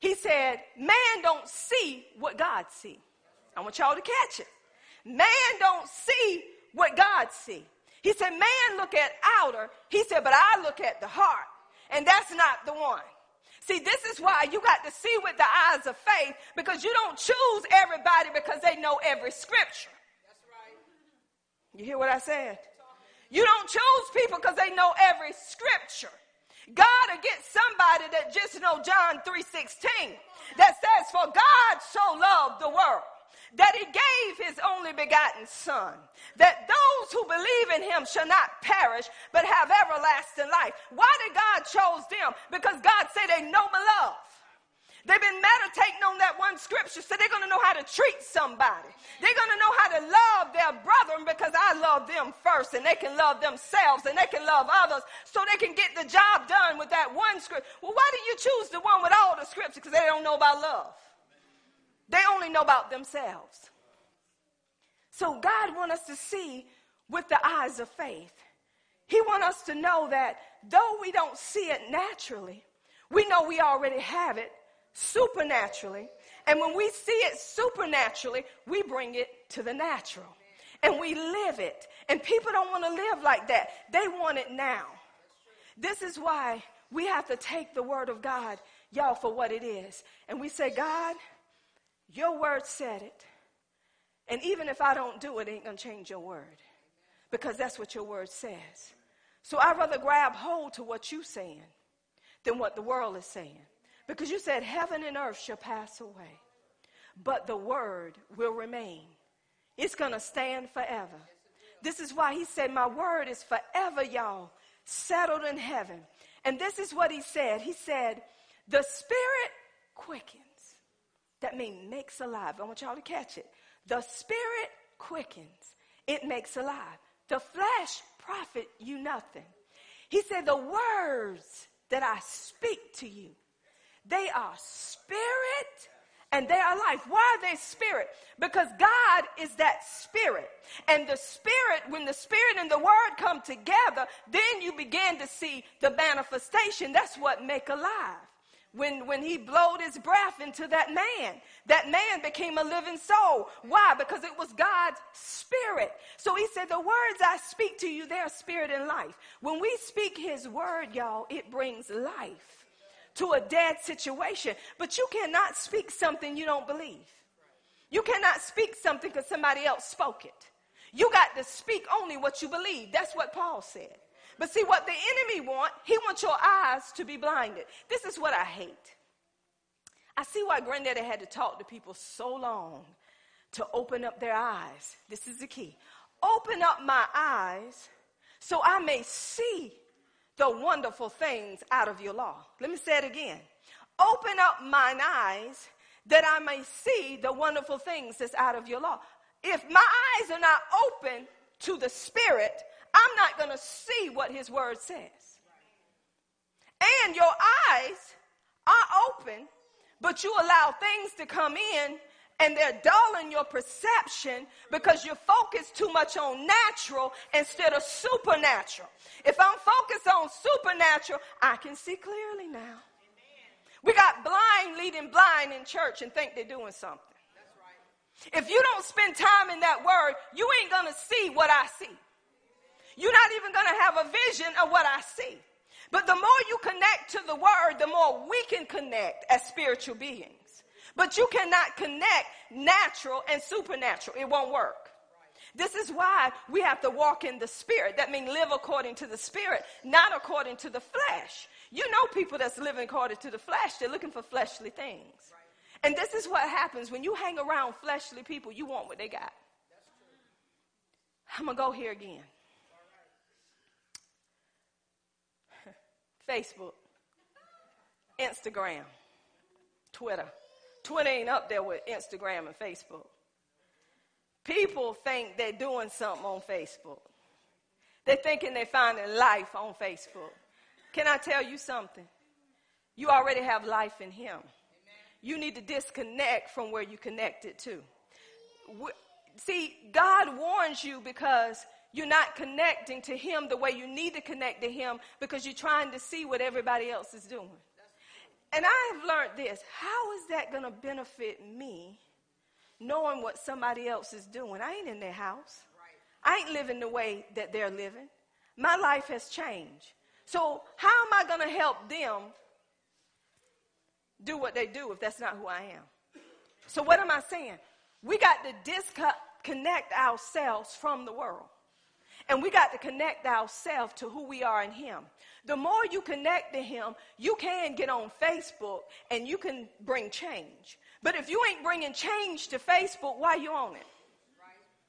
He said, man don't see what God see. I want y'all to catch it. Man don't see what God see. He said, man look at outer. He said, but I look at the heart. And that's not the one. See, this is why you got to see with the eyes of faith because you don't choose everybody because they know every scripture. That's right. You hear what I said? You don't choose people because they know every scripture. God will get somebody that just know John 3:16 that says, For God so loved the world that he gave his only begotten son, that those who believe in him shall not perish, but have everlasting life. Why did God chose them? Because God said they know my love. They've been meditating on that one scripture, so they're going to know how to treat somebody. They're going to know how to love their brethren because I love them first, and they can love themselves, and they can love others, so they can get the job done with that one scripture. Well, why do you choose the one with all the scripture? Because they don't know about love. They only know about themselves. So God wants us to see with the eyes of faith. He wants us to know that though we don't see it naturally, we know we already have it supernaturally. And when we see it supernaturally, we bring it to the natural. And we live it. And people don't want to live like that. They want it now. This is why we have to take the word of God, y'all, for what it is. And we say, God, your word said it. And even if I don't do it, it ain't going to change your word. Because that's what your word says. So I'd rather grab hold to what you're saying than what the world is saying. Because you said heaven and earth shall pass away, but the word will remain. It's going to stand forever. This is why he said, My word is forever, y'all, settled in heaven. And this is what he said. He said, The spirit quickens that means makes alive. I want y'all to catch it. The spirit quickens, it makes alive. The flesh profit you nothing. He said, The words that I speak to you, they are spirit and they are life. Why are they spirit? Because God is that spirit. And the spirit, when the spirit and the word come together, then you begin to see the manifestation. That's what make alive when, when he blowed his breath into that man. That man became a living soul. Why? Because it was God's spirit. So he said, The words I speak to you, they're spirit and life. When we speak his word, y'all, it brings life to a dead situation. But you cannot speak something you don't believe. You cannot speak something because somebody else spoke it. You got to speak only what you believe. That's what Paul said. But see what the enemy want, he wants your eyes to be blinded. This is what I hate. I see why granddaddy had to talk to people so long to open up their eyes. This is the key. Open up my eyes so I may see the wonderful things out of your law. Let me say it again. Open up mine eyes that I may see the wonderful things that's out of your law. If my eyes are not open to the spirit, I'm not going to see what his word says. And your eyes are open, but you allow things to come in and they're dulling your perception because you're focused too much on natural instead of supernatural. If I'm focused on supernatural, I can see clearly now. We got blind leading blind in church and think they're doing something. If you don't spend time in that word, you ain't going to see what I see. You're not even going to have a vision of what I see. But the more you connect to the word, the more we can connect as spiritual beings. But you cannot connect natural and supernatural. It won't work. This is why we have to walk in the spirit. That means live according to the spirit, not according to the flesh. You know people that's living according to the flesh, they're looking for fleshly things. And this is what happens when you hang around fleshly people, you want what they got. I'm going to go here again. Facebook, Instagram, Twitter. Twitter ain't up there with Instagram and Facebook. People think they're doing something on Facebook. They're thinking they're finding life on Facebook. Can I tell you something? You already have life in Him. You need to disconnect from where you connected to. See, God warns you because you're not connecting to Him the way you need to connect to Him because you're trying to see what everybody else is doing. And I have learned this how is that going to benefit me knowing what somebody else is doing? I ain't in their house, I ain't living the way that they're living. My life has changed. So, how am I going to help them do what they do if that's not who I am? So, what am I saying? We got to disconnect ourselves from the world. And we got to connect ourselves to who we are in Him. The more you connect to Him, you can get on Facebook and you can bring change. But if you ain't bringing change to Facebook, why you on it?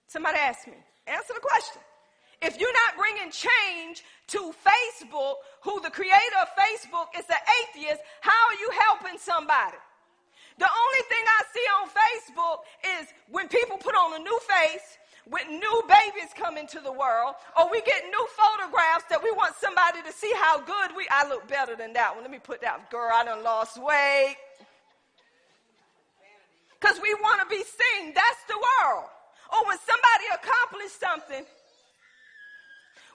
Somebody ask me. Answer the question. If you're not bringing change to Facebook, who the creator of Facebook is an atheist, how are you helping somebody? The only thing I see on Facebook is when people put on a new face, when new babies come into the world, or we get new photographs that we want somebody to see how good we, I look better than that one. Let me put that, girl, I done lost weight. Cause we want to be seen. That's the world. Or when somebody accomplished something,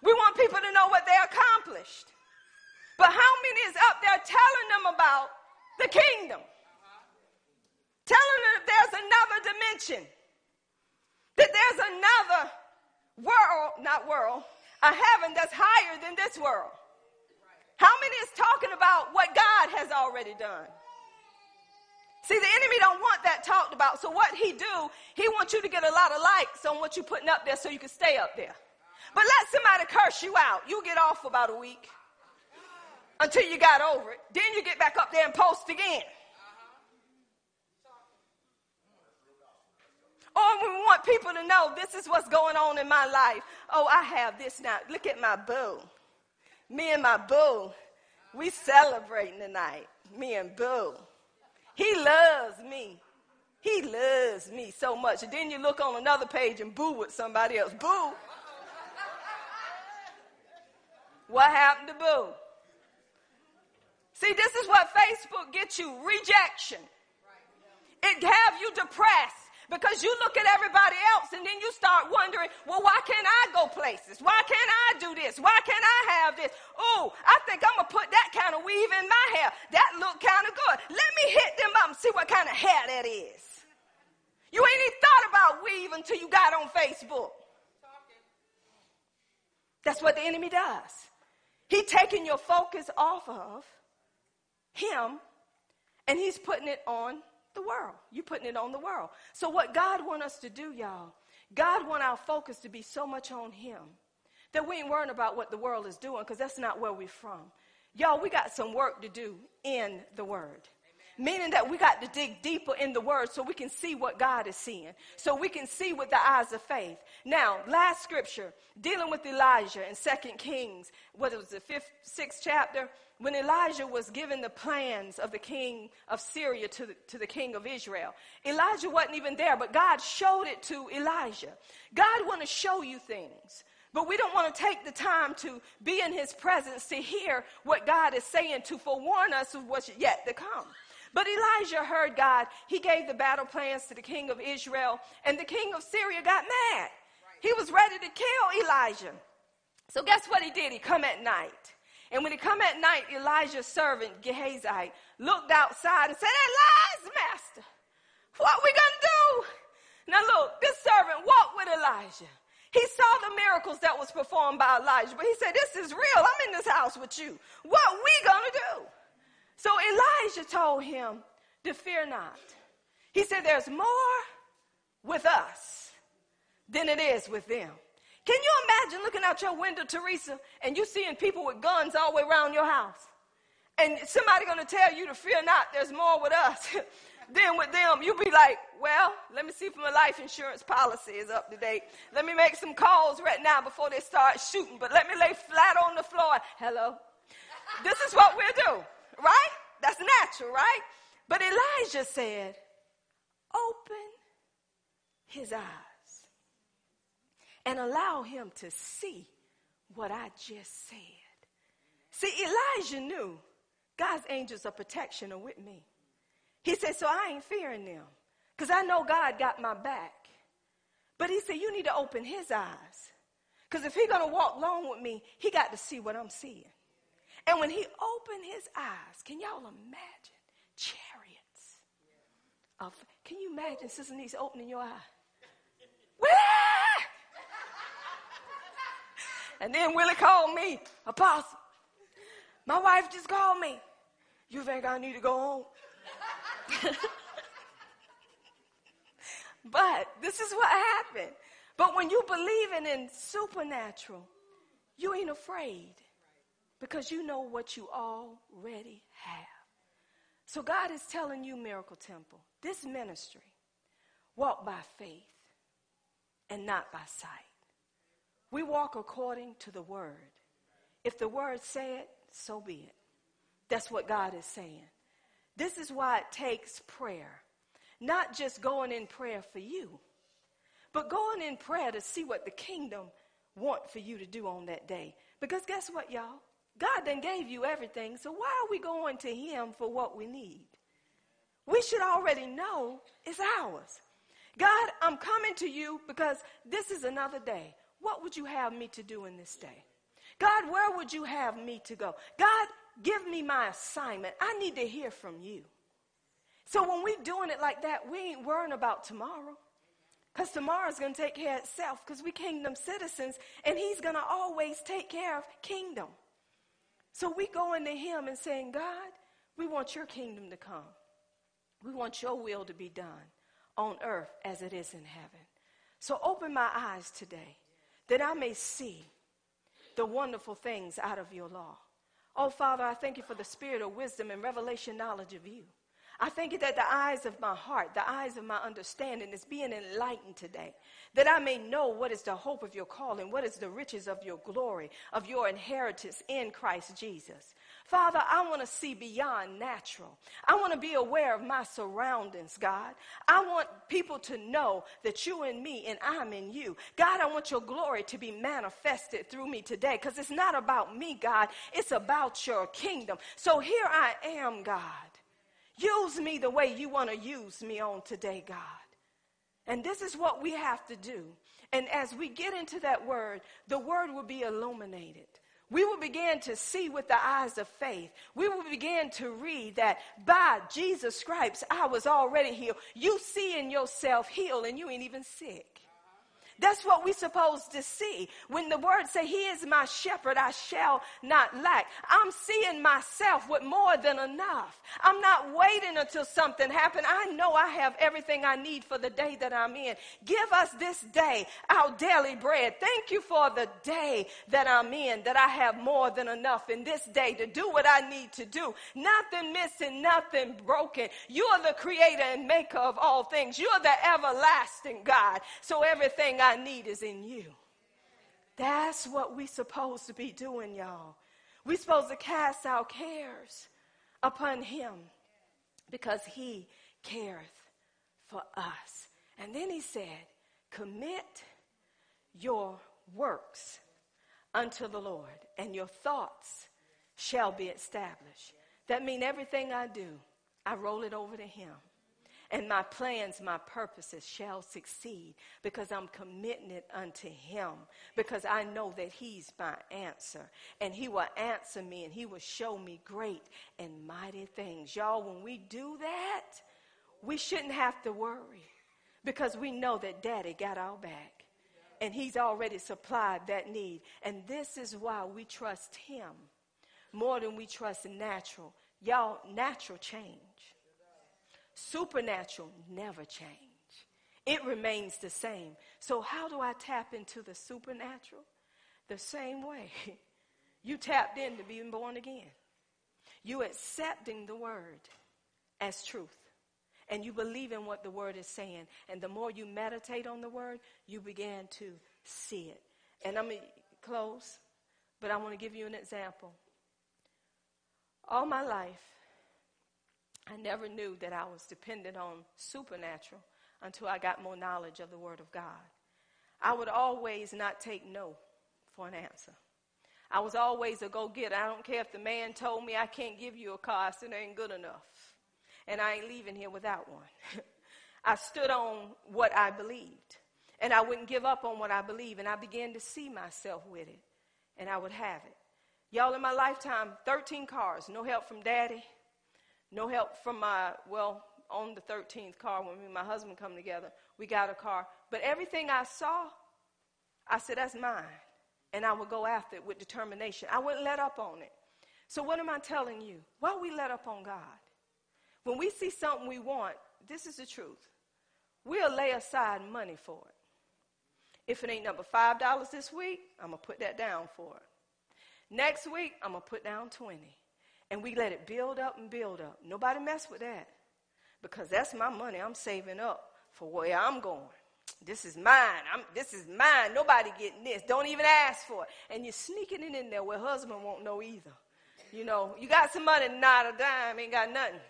we want people to know what they accomplished. But how many is up there telling them about the kingdom? Telling them there's another dimension that there's another world, not world, a heaven that's higher than this world. How many is talking about what God has already done? See, the enemy don't want that talked about. So what he do, he wants you to get a lot of likes on what you're putting up there so you can stay up there. But let somebody curse you out. You get off about a week until you got over it. Then you get back up there and post again. Oh, or we want people to know this is what's going on in my life. Oh, I have this now. Look at my boo. Me and my boo, we celebrating tonight. Me and boo. He loves me. He loves me so much. And then you look on another page and boo with somebody else. Boo. What happened to boo? See, this is what Facebook gets you rejection. It have you depressed because you look at everybody else and then you start wondering, well, why can't I go places? Why can't I do this? Why can't I have this? Oh, I think I'm going to put that kind of weave in my hair. That look kind of good. Let me hit them up and see what kind of hair that is. You ain't even thought about weave until you got on Facebook. That's what the enemy does. He taking your focus off of him and he's putting it on the world. You're putting it on the world. So what God want us to do, y'all, God want our focus to be so much on him that we ain't worrying about what the world is doing because that's not where we're from. Y'all, we got some work to do in the word. Meaning that we got to dig deeper in the word so we can see what God is seeing. So we can see with the eyes of faith. Now, last scripture, dealing with Elijah in Second Kings, what was the fifth, sixth chapter? when Elijah was given the plans of the king of Syria to the, to the king of Israel. Elijah wasn't even there, but God showed it to Elijah. God want to show you things. But we don't want to take the time to be in his presence to hear what God is saying to forewarn us of what's yet to come. But Elijah heard God. He gave the battle plans to the king of Israel, and the king of Syria got mad. He was ready to kill Elijah. So guess what he did? He come at night. And when he come at night, Elijah's servant, Gehazi, looked outside and said, Elijah, master, what we gonna do? Now look, this servant walked with Elijah. He saw the miracles that was performed by Elijah, but he said, this is real. I'm in this house with you. What we gonna do? So Elijah told him to fear not. He said, there's more with us than it is with them. Can you imagine looking out your window, Teresa, and you seeing people with guns all the way around your house? And somebody gonna tell you to fear not, there's more with us than with them. You'll be like, well, let me see if my life insurance policy is up to date. Let me make some calls right now before they start shooting, but let me lay flat on the floor. Hello? This is what we'll do, right? That's natural, right? But Elijah said, open his eyes and allow him to see what I just said. See, Elijah knew God's angels of protection are with me. He said, So I ain't fearing them because I know God got my back. But he said, You need to open his eyes because if he's going to walk along with me, he got to see what I'm seeing. And when he opened his eyes, can y'all imagine chariots of, can you imagine Sister Niece opening your eye? And then Willie called me, Apostle. My wife just called me. You think I need to go home? but this is what happened. But when you believe in supernatural, you ain't afraid because you know what you already have. So God is telling you, Miracle Temple, this ministry, walk by faith and not by sight. We walk according to the word. If the word say it, so be it. That's what God is saying. This is why it takes prayer. Not just going in prayer for you, but going in prayer to see what the kingdom want for you to do on that day. Because guess what, y'all? God then gave you everything, so why are we going to him for what we need? We should already know it's ours. God, I'm coming to you because this is another day. What would you have me to do in this day? God, where would you have me to go? God, give me my assignment. I need to hear from you. So when we're doing it like that, we ain't worrying about tomorrow. Because tomorrow's going to take care of itself because we kingdom citizens and he's going to always take care of kingdom. So we go into him and saying, God, we want your kingdom to come. We want your will to be done on earth as it is in heaven. So open my eyes today that I may see the wonderful things out of your law. Oh, Father, I thank you for the spirit of wisdom and revelation knowledge of you. I thank you that the eyes of my heart, the eyes of my understanding is being enlightened today, that I may know what is the hope of your calling, what is the riches of your glory, of your inheritance in Christ Jesus. Father, I want to see beyond natural. I want to be aware of my surroundings, God. I want people to know that you in me and I'm in you. God, I want your glory to be manifested through me today because it's not about me, God. It's about your kingdom. So here I am, God. Use me the way you want to use me on today, God. And this is what we have to do. And as we get into that word, the word will be illuminated we will begin to see with the eyes of faith. We will begin to read that by Jesus' stripes, I was already healed. You see in yourself healed and you ain't even sick. That's what we're supposed to see. When the word say, he is my shepherd, I shall not lack. I'm seeing myself with more than enough. I'm not waiting until something happens. I know I have everything I need for the day that I'm in. Give us this day our daily bread. Thank you for the day that I'm in, that I have more than enough in this day to do what I need to do. Nothing missing, nothing broken. You are the creator and maker of all things. You're the everlasting God. So everything I need is in you. That's what we're supposed to be doing, y'all. We're supposed to cast our cares upon him because he careth for us. And then he said, Commit your works unto the Lord, and your thoughts shall be established. That means everything I do, I roll it over to him and my plans, my purposes shall succeed because I'm committing it unto him because I know that he's my answer and he will answer me and he will show me great and mighty things. Y'all, when we do that, we shouldn't have to worry because we know that daddy got our back and he's already supplied that need. And this is why we trust him more than we trust natural. Y'all, natural change Supernatural never change. it remains the same. So, how do I tap into the supernatural? The same way. You tapped into being born again. You accepting the word as truth. And you believe in what the word is saying. And the more you meditate on the word, you begin to see it. And I'm going to close, but I want to give you an example. All my life, I never knew that I was dependent on supernatural until I got more knowledge of the Word of God. I would always not take no for an answer. I was always a go getter. I don't care if the man told me I can't give you a car, I said it ain't good enough. And I ain't leaving here without one. I stood on what I believed. And I wouldn't give up on what I believed. And I began to see myself with it. And I would have it. Y'all, in my lifetime, 13 cars, no help from daddy, no help from my, well, on the 13th car when me and my husband come together, we got a car. But everything I saw, I said, that's mine. And I would go after it with determination. I wouldn't let up on it. So, what am I telling you? Why we let up on God? When we see something we want, this is the truth. We'll lay aside money for it. If it ain't number $5 this week, I'm going to put that down for it. Next week, I'm going to put down 20. And we let it build up and build up. Nobody mess with that because that's my money I'm saving up for where I'm going. This is mine. I'm, this is mine. Nobody getting this. Don't even ask for it. And you're sneaking it in there where husband won't know either. You know, you got some money, not a dime, ain't got nothing.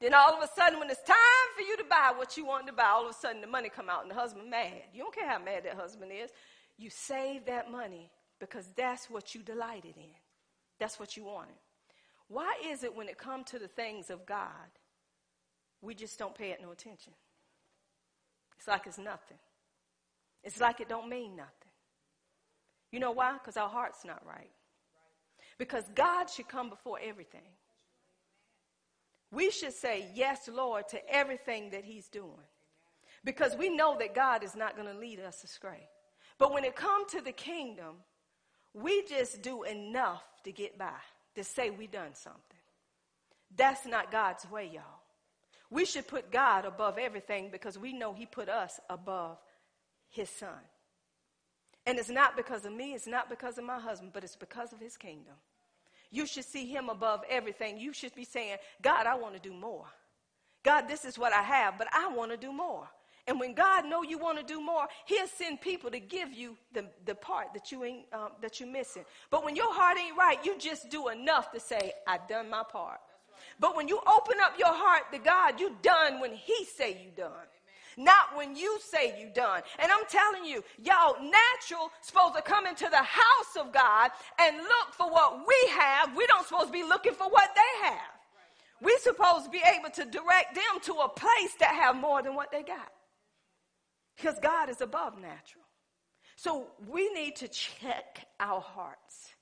Then all of a sudden, when it's time for you to buy what you want to buy, all of a sudden the money come out and the husband mad. You don't care how mad that husband is. You save that money because that's what you delighted in. That's what you wanted. Why is it when it comes to the things of God, we just don't pay it no attention. It's like it's nothing. It's like it don't mean nothing. You know why? Because our heart's not right. Because God should come before everything. We should say yes, Lord, to everything that He's doing. Because we know that God is not going to lead us astray. But when it comes to the kingdom, we just do enough to get by, to say we done something. That's not God's way, y'all. We should put God above everything because we know He put us above His Son. And it's not because of me, it's not because of my husband, but it's because of His kingdom. You should see Him above everything. You should be saying, God, I want to do more. God, this is what I have, but I want to do more. And when God know you want to do more, He'll send people to give you the, the part that you ain't um, that you're missing. But when your heart ain't right, you just do enough to say, "I done my part." But when you open up your heart to God, you done when He say you done. Not when you say you done. And I'm telling you, y'all, natural supposed to come into the house of God and look for what we have. We don't supposed to be looking for what they have. We're supposed to be able to direct them to a place that have more than what they got. Because God is above natural. So we need to check our hearts.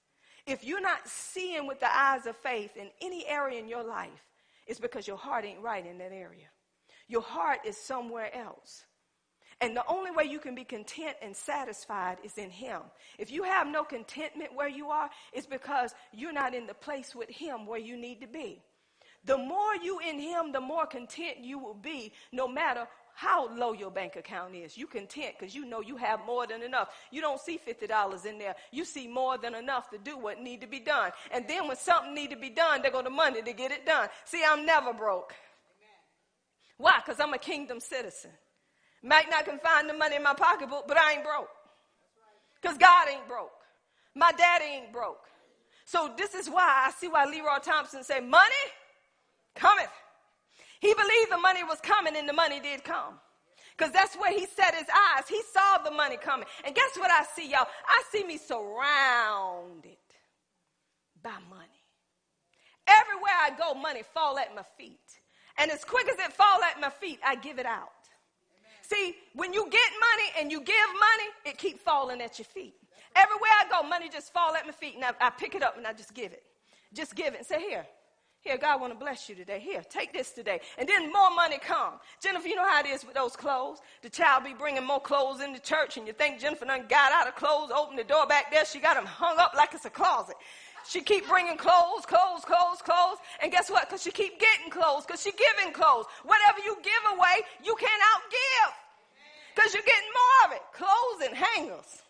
If you're not seeing with the eyes of faith in any area in your life, it's because your heart ain't right in that area. Your heart is somewhere else. And the only way you can be content and satisfied is in Him. If you have no contentment where you are, it's because you're not in the place with Him where you need to be. The more you in Him, the more content you will be, no matter how low your bank account is. You content because you know you have more than enough. You don't see $50 in there. You see more than enough to do what need to be done. And then when something need to be done, they go to money to get it done. See, I'm never broke. Why? Because I'm a kingdom citizen. Might not can find the money in my pocketbook, but I ain't broke. Because God ain't broke. My daddy ain't broke. So this is why I see why Leroy Thompson say, money cometh he believed the money was coming and the money did come. Because that's where he set his eyes. He saw the money coming. And guess what I see, y'all? I see me surrounded by money. Everywhere I go, money fall at my feet. And as quick as it fall at my feet, I give it out. Amen. See, when you get money and you give money, it keep falling at your feet. Everywhere I go, money just fall at my feet, and I, I pick it up and I just give it. Just give it and say, here, here, God want to bless you today. Here, take this today. And then more money come. Jennifer, you know how it is with those clothes. The child be bringing more clothes in the church, and you think Jennifer done got out of clothes, opened the door back there. She got them hung up like it's a closet. She keep bringing clothes, clothes, clothes, clothes. And And guess what? Because she keep getting clothes, because she giving clothes. Whatever you give away, you can't outgive. Because you're getting more of it. Clothes and hangers.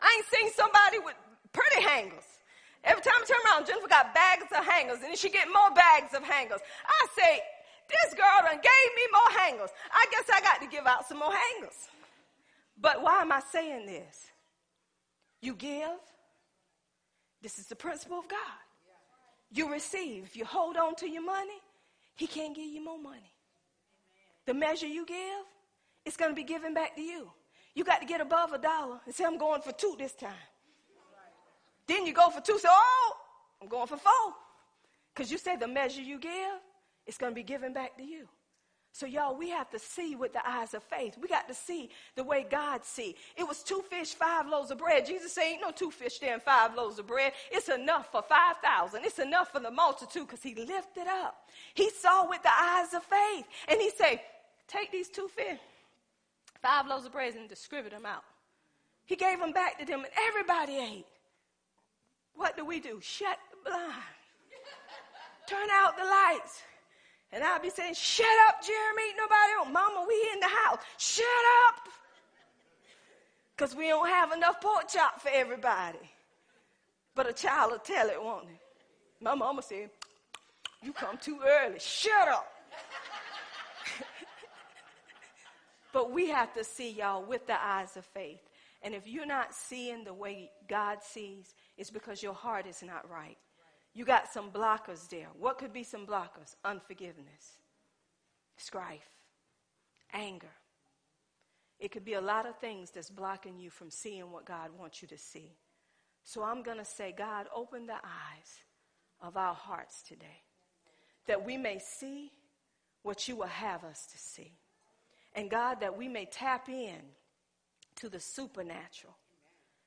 I ain't seen somebody with pretty hangers. Every time I turn around, Jennifer got bags of hangers, and then she get more bags of hangers. I say, this girl done gave me more hangers. I guess I got to give out some more hangers. But why am I saying this? You give. This is the principle of God. You receive. If you hold on to your money, He can't give you more money. The measure you give, it's going to be given back to you. You got to get above a dollar and say, I'm going for two this time. Then you go for two, say, oh, I'm going for four. Because you say the measure you give, it's going to be given back to you. So, y'all, we have to see with the eyes of faith. We got to see the way God see. It was two fish, five loaves of bread. Jesus said, ain't no two fish there and five loaves of bread. It's enough for 5,000. It's enough for the multitude because he lifted up. He saw with the eyes of faith. And he said, take these two fish, five loaves of bread and distribute them out. He gave them back to them and everybody ate. What do we do? Shut the blind. Turn out the lights. And I'll be saying, Shut up, Jeremy. Nobody on. Mama, we in the house. Shut up. Because we don't have enough pork chop for everybody. But a child will tell it, won't it? My mama said, You come too early. Shut up. but we have to see y'all with the eyes of faith. And if you're not seeing the way God sees, it's because your heart is not right. You got some blockers there. What could be some blockers? Unforgiveness, strife, anger. It could be a lot of things that's blocking you from seeing what God wants you to see. So I'm going to say, God, open the eyes of our hearts today that we may see what you will have us to see. And God, that we may tap in to the supernatural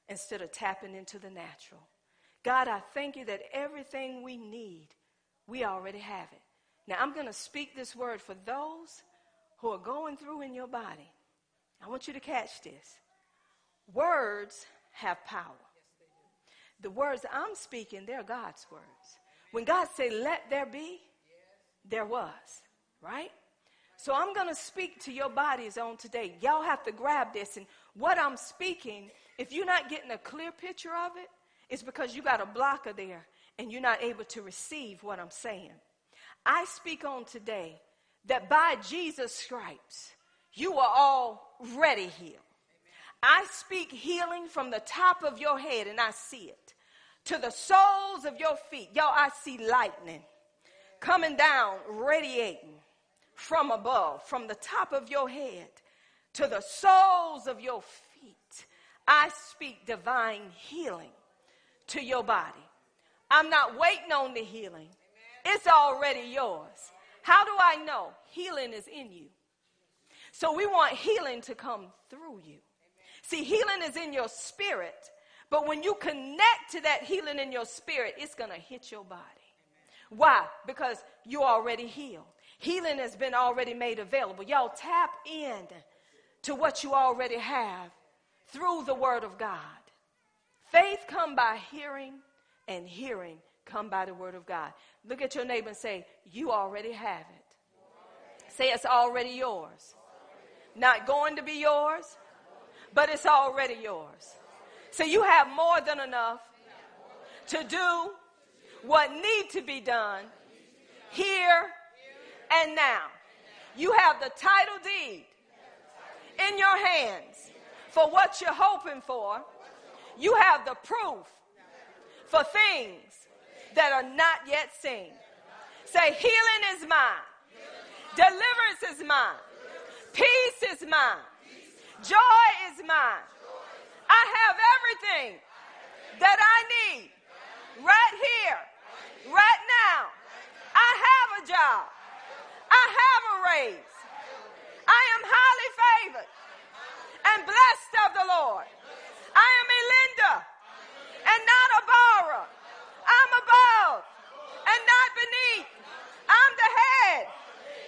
instead of tapping into the natural. God, I thank you that everything we need, we already have it. Now, I'm going to speak this word for those who are going through in your body. I want you to catch this. Words have power. The words I'm speaking, they're God's words. When God said, let there be, there was, right? So I'm going to speak to your bodies on today. Y'all have to grab this. And what I'm speaking, if you're not getting a clear picture of it, it's because you got a blocker there and you're not able to receive what I'm saying. I speak on today that by Jesus' stripes, you are already healed. I speak healing from the top of your head, and I see it, to the soles of your feet. Y'all, I see lightning coming down, radiating from above, from the top of your head to the soles of your feet. I speak divine healing to your body. I'm not waiting on the healing, it's already yours. How do I know? Healing is in you. So we want healing to come through you. See, healing is in your spirit, but when you connect to that healing in your spirit, it's going to hit your body. Why? Because you're already healed. Healing has been already made available. Y'all tap in to what you already have through the word of God. Faith come by hearing, and hearing come by the word of God. Look at your neighbor and say, You already have it. Say it's already yours. Not going to be yours, but it's already yours. So you have more than enough to do what need to be done here and now. You have the title deed in your hands for what you're hoping for. You have the proof for things that are not yet seen. Say, healing is mine, deliverance is mine, peace is mine, joy is mine. I have everything that I need. Right here, right now. I have a job, I have a raise, I am highly favored and blessed of the Lord. I am a lender and not a borrower. I'm above and not beneath. I'm the head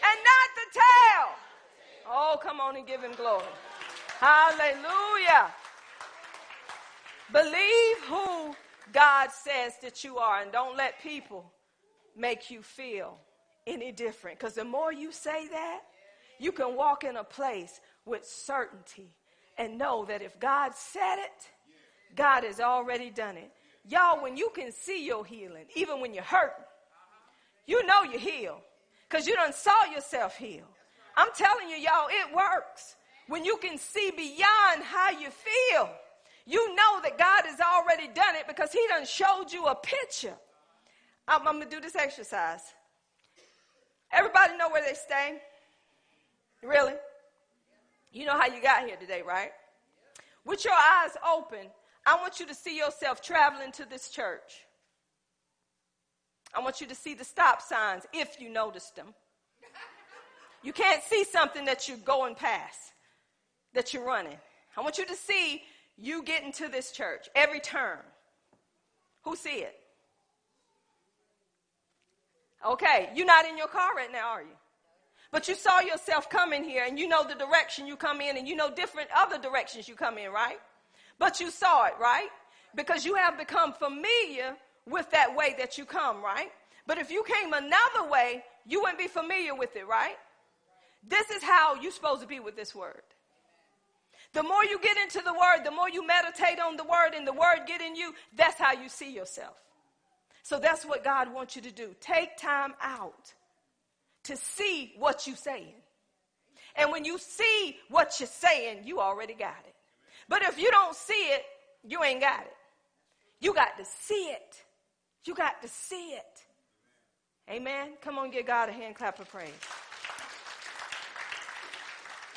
and not the tail. Oh, come on and give him glory. Hallelujah. Believe who God says that you are and don't let people make you feel any different. Because the more you say that, you can walk in a place with certainty and know that if God said it, God has already done it. Y'all, when you can see your healing, even when you're hurting, you know you're healed because you done saw yourself heal. I'm telling you, y'all, it works. When you can see beyond how you feel, you know that God has already done it because He done showed you a picture. I'm, I'm going to do this exercise. Everybody know where they stay? Really? You know how you got here today, right? With your eyes open, I want you to see yourself traveling to this church. I want you to see the stop signs if you noticed them. You can't see something that you're going past, that you're running. I want you to see you getting to this church every turn. Who see it? Okay, you're not in your car right now, are you? But you saw yourself coming here and you know the direction you come in and you know different other directions you come in, right? But you saw it, right? Because you have become familiar with that way that you come, right? But if you came another way, you wouldn't be familiar with it, right? This is how you're supposed to be with this word. The more you get into the word, the more you meditate on the word and the word get in you, that's how you see yourself. So that's what God wants you to do. Take time out to see what you're saying. And when you see what you're saying, you already got it. But if you don't see it, you ain't got it. You got to see it. You got to see it. Amen. Come on, give God a hand clap of praise.